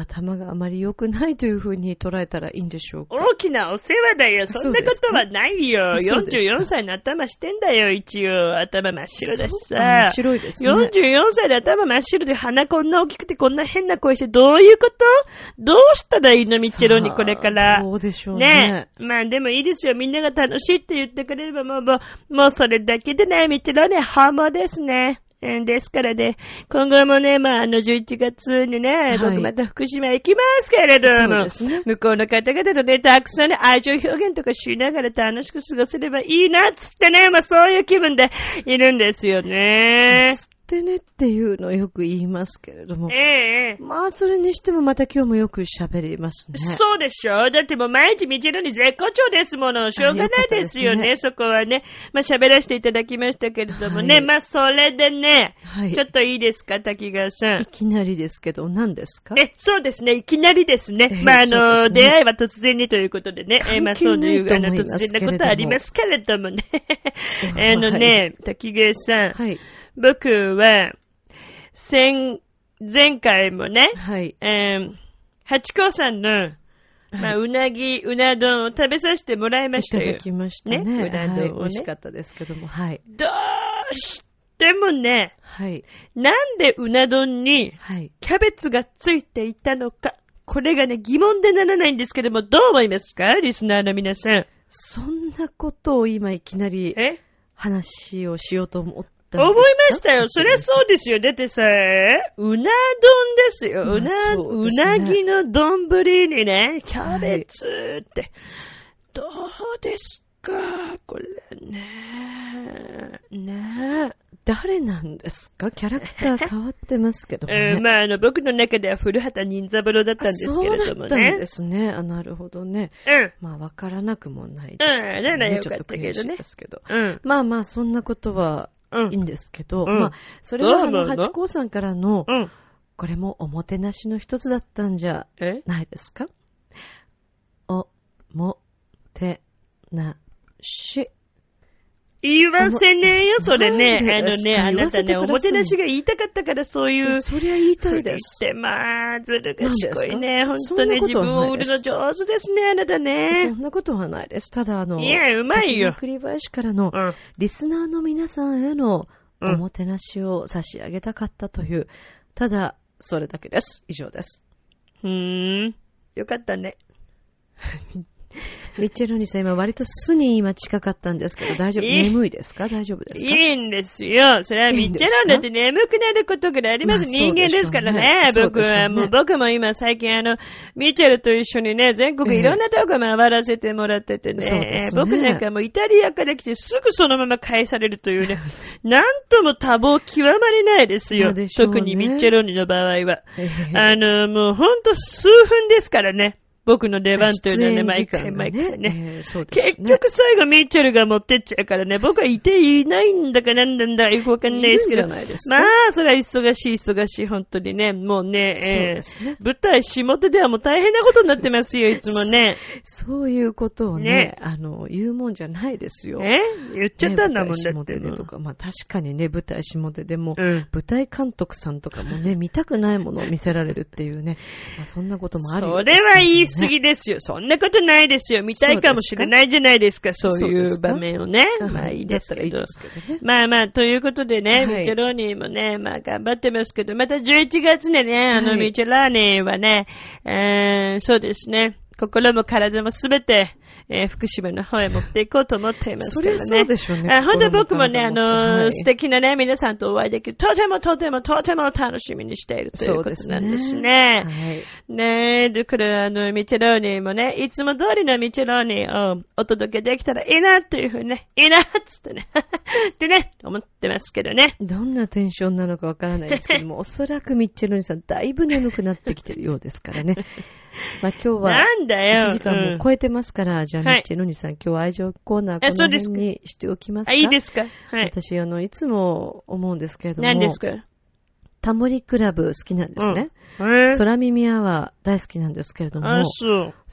頭があまり良くないというふうに捉えたらいいんでしょうか。
大きなお世話だよ。そんなことはないよ。
そうですか
44歳の頭してんだよ、一応。頭真っ白だしさ。
白いですね。
44歳で頭真っ白で鼻こんな大きくてこんな変な声してどういうこと？どうしたらいいのミッチェロにこれから？
そうでしょうね。
ねえ。まあでもいいですよ。みんなが楽しいって言ってくれればもう、もう、もうそれだけでね、ミッチェロはね、ハモですね。うんですからね、今後もね、まあ、あの、11月にね、
い
僕また福島行きますけれども、
ね。
向こうの方々とね、たくさんね、愛情表現とかしながら楽しく過ごせればいいな、つってね、まあそういう気分でいるんですよね。[laughs]
つってねっていうのをよく言いますけれども
え。えええ
まあ、それにしてもまた今日もよく喋りますね。
そうでしょだってもう毎日見てるのに絶好調ですもの。しょうがないですよね、
あよか
そこはね。まあ喋らせていただきましたけれどもね。
はい
まあそれでね、
はい。
ちょっといいですか、滝川さん
い。きなりですけど、何ですか？
え、そうですね。いきなりですね。
ええ
まあ、あの、
ね
出会いは突然にということでね。えーまあ、そういう、あの、突然なことはありますけれどもね。[laughs]
はい
あのね、滝川さん。
はい。
僕は、先、前回もね、
はい。
えー、八甲さんの、まあ、うなぎ、うな丼を食べさせてもらいましたよ
いただ。きましたね。
ねうな丼をね
はい美味しかったですけども、はい。
どうしてもね、
はい。
なんでうな丼に
はい。
キャベツがついていたのか。これがね、疑問でならないんですけども、どう思いますか？リスナーの皆さん。
そんなことを今いきなり
え？
話をしようと思ったんですか
思いましたよ。そりゃそうですよ。だってさ、うな丼ですよ。
まあ
うな、う
そう
なぎの丼にね、キャベツって、どうですか？これね。ね
誰なんですか？キャラクター変わってますけどもね。
え [laughs] ーまあ、あの、僕の中では古畑任三郎だったんですけれども
そうだったん
ね
で。すね。あ、なるほどね。
うん。
まあ、わからなくもないですけど、
うんなら
ね。
よかったけどね
ちょっと悔しいですけど。
うん。
まあまあ、そんなことは
うん
いい。んですけど、
うん
まあ、それはあの、八甲さんからの、
うん。
これもおもてなしの一つだったんじゃ
え
ないですか？お、も、て、な、し。
言わせねえよ、それね。あのね、あなたね、おもてなしが言いたかったから、そういう。
そりゃ言いたいで
っ
す。
て、まあ、ずる賢いね。ほん
すか
とね、自分を売るの上手ですね、あなた
そ
ね。
んなことはないです。ただ、あの、
いや、うまいよ。
栗林からの
うん。
リスナーの皆さんへの
うん
おもてなしを差し上げたかったという、ただ、それだけです。以上です。
うーん。よかったね。[laughs] [laughs]
ミッチェルニさん、今割と巣に今近かったんですけど、大丈夫？眠いですか？大丈夫ですか？
いいんですよ。それはミッチェ
んですか？
ロンだって眠くなることぐらいあります。
まあ
人間ですからね。僕は、もう僕も今最近あの、ミッチェルと一緒にね、全国いろんなとこ回らせてもらっててね。僕なんかもうイタリアから来てすぐそのまま返されるというね、[laughs] なんとも多忙極まりないですよ。特にミッチェロンニの場合は。
ええ
あの、もうほんと数分ですからね。僕の出番というのはね、毎回毎回ね。結局最後ミッチェルが持ってっちゃうからね、僕はいていないんだかなんなんだ、よくわかんないですけど。
いるんじゃないですか？
まあ、それは忙しい忙しい、本当にね。もうね、舞台下手ではもう大変なことになってますよ、いつもね。
そういうことをね、
ね
あの、言うもんじゃないですよ。
え？言っちゃったんだもん
ね
だって。
舞台下手でとか、まあ確かにね、舞台下手でも、
うん。
舞台監督さんとかもね、見たくないものを見せられるっていうね、まあ、そんなこともある
それは言い過すぎですよ。そんなことないですよ。見たいかもしれないじゃないですか、そういう場面をね。まあいいですけど。まあまあ、ということでね、ミチェローニもね、まあ頑張ってますけど、また11月でね、あの、ミチェラーニはね、えー、そうですね、心も体もすべて、えー、福島の方へ持っていこうと思っていますからね。そ
そうでしょうね。
本当僕もね、あのーはい、素敵なね、皆さんとお会いできる、とてもとてもとても楽しみにしているということなんですね。ねはい、ねえ、だから、あの、ミチェローニもね、いつも通りのミチェローニをお届けできたらいいなというふうにね、いいなっつってね、[laughs] ってね、思ってますけどね。
どんなテンションなのかわからないですけども、[laughs] おそらくミッチェローニさん、だいぶ眠くなってきてるようですからね。まあ今日は、
なんだよ。
1時間も超えてますから、じゃあ、ミッチェローニさん、今日は愛情コーナーこの辺にしておきますか？
あ、いいですか？はい。
私、あの、いつも思うんですけれども。
何ですか？
タモリクラブ好きなんですね。うん、空耳アワー大好きなんですけれども。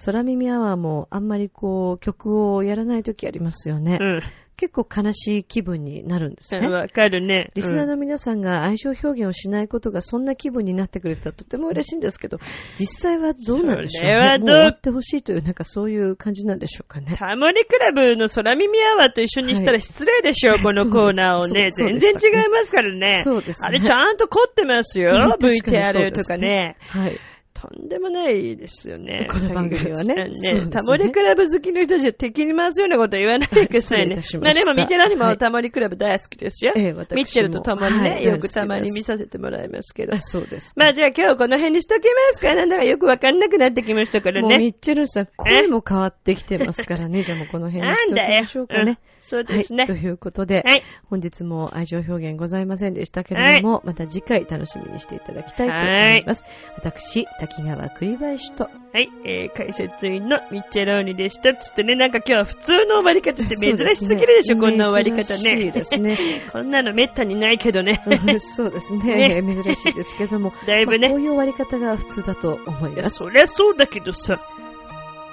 空耳アワーもあんまりこう、曲をやらない時ありますよね。うん。結構悲しい気分になるんですね。
わかるね。
リスナーの皆さんが愛情表現をしないことがそんな気分になってくれたらとても嬉しいんですけど、実際はどうなんでしょうね？それはどう？もうってほしいという、なんかそういう感じなんでしょうかね？
タモリクラブの空耳アワーと一緒にしたら失礼でしょう、はい、このコーナーをね。全然違いますからね。
そうですね。
あれちゃんと凝ってますよ、VTR とかね。はい。とんでもないですよね。
この番組はね。
ねねタモリクラブ好きの人じゃ敵に回すようなこと言わないでくださいね。[laughs] まあでも、ミチェラにもタモリクラブ大好きですよ。ええ、ミッチェルと共にね、はい、よくたまに見させてもらいますけど。
そうです。
まあじゃあ今日この辺にしときますか。なんだかよくわかんなくなってきましたからね。もう
ミッチェルさん、声も変わってきてますからね。[laughs] じゃあもうこの辺にしときましょうかね。
そうですね、
はい。ということで、はい、本日も愛情表現ございませんでしたけれども、はい、また次回楽しみにしていただきたいと思います。私、滝川栗林と、
はい、えー、解説員のミッチェローニでした。つってね、なんか今日は普通の終わり方して [laughs] 珍しすぎるでしょ、ね、こんな終わり方ね。
珍しいですね。[laughs]
こんなのめったにないけどね。
そうですね [laughs] ね、珍しいですけども、
だいぶね、
まあ、こういう終わり方が普通だと思います。
そりゃそうだけどさ。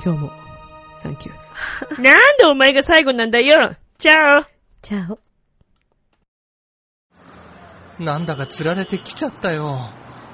今日も、サンキュ
ー。なんでお前が最後なんだよチャオ
チャオ。
なんだか釣られてきちゃったよ。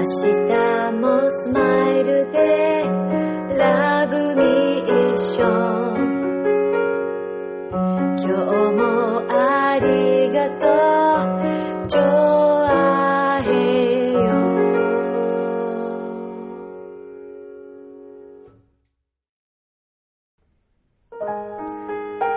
明日もスマイルでラブミッション今日もありがとう。ジョアヘヨ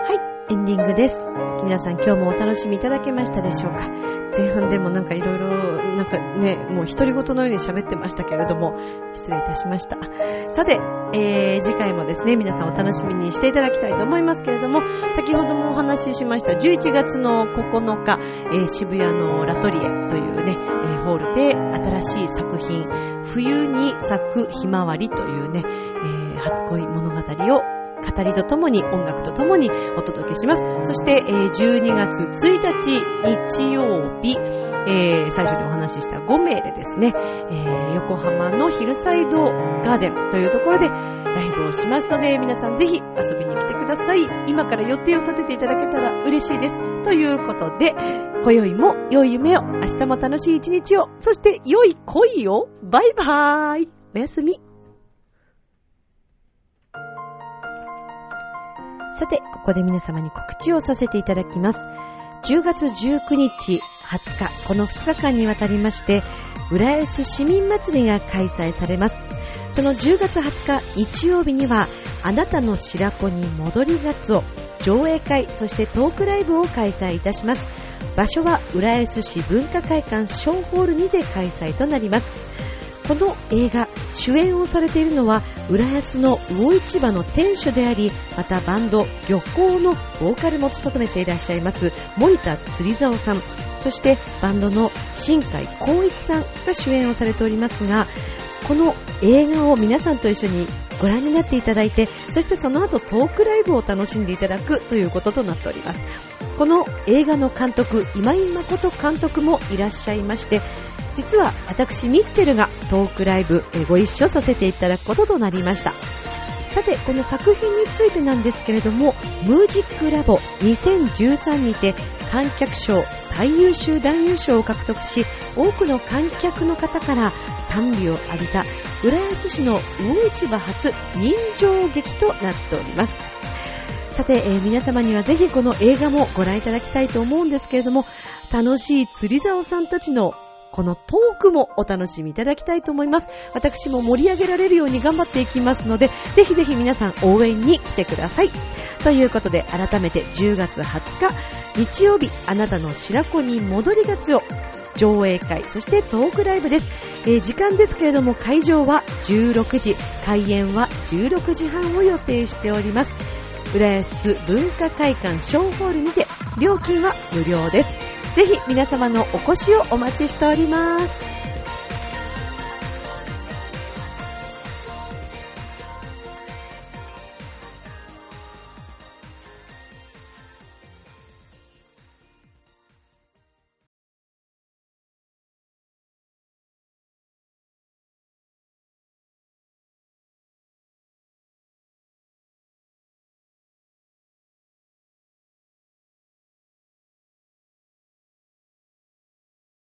はい。エンディングです。皆さん今日もお楽しみいただけましたでしょうか？前半でもなんかいろいろ、なんかね、もう独り言のように喋ってましたけれども、失礼いたしました。さて、えー、次回もですね、皆さんお楽しみにしていただきたいと思いますけれども、先ほどもお話ししました11月の9日、えー、渋谷のラトリエというね、えー、ホールで新しい作品、冬に咲くひまわりというね、えー、初恋物語を語りとともに、音楽とともにお届けします。そして、えー、12月1日日曜日、えー、最初にお話しした5名でですね、えー、横浜のヒルサイドガーデンというところでライブをしますので、皆さんぜひ遊びに来てください。今から予定を立てていただけたら嬉しいです。ということで、今宵も良い夢を、明日も楽しい一日を、そして良い恋を、バイバーイおやすみ。さて、ここで皆様に告知をさせていただきます。10月19日、20日、この2日間にわたりまして、浦安市民祭りが開催されます。その10月20日日曜日には、あなたの白子に戻りがつお、上映会、そしてトークライブを開催いたします。場所は浦安市文化会館ショーホールにて開催となります。この映画主演をされているのは浦安の魚市場の店主でありまたバンド漁港のボーカルも務めていらっしゃいます森田釣り竿さんそしてバンドの新海光一さんが主演をされておりますがこの映画を皆さんと一緒にご覧になっていただいて、そしてその後トークライブを楽しんでいただくということとなっております。この映画の監督、今井誠監督もいらっしゃいまして、実は私ミッチェルがトークライブご一緒させていただくこととなりました。さて、この作品についてなんですけれども、ムージックラボ2013にて観客賞最優秀男優賞を獲得し、多くの観客の方から賛美を浴びた浦安市の魚市場初人情劇となっております。さて、えー、皆様にはぜひこの映画もご覧いただきたいと思うんですけれども、楽しい釣り竿さんたちのこのトークもお楽しみいただきたいと思います。私も盛り上げられるように頑張っていきますので、ぜひぜひ皆さん応援に来てください。ということで、改めて10月20日、日曜日、あなたの白子に戻りがつを上映会、そしてトークライブです。えー、時間ですけれども、会場は16時、開演は16時半を予定しております。浦安文化会館小ホールにて、料金は無料です。ぜひ皆様のお越しをお待ちしております。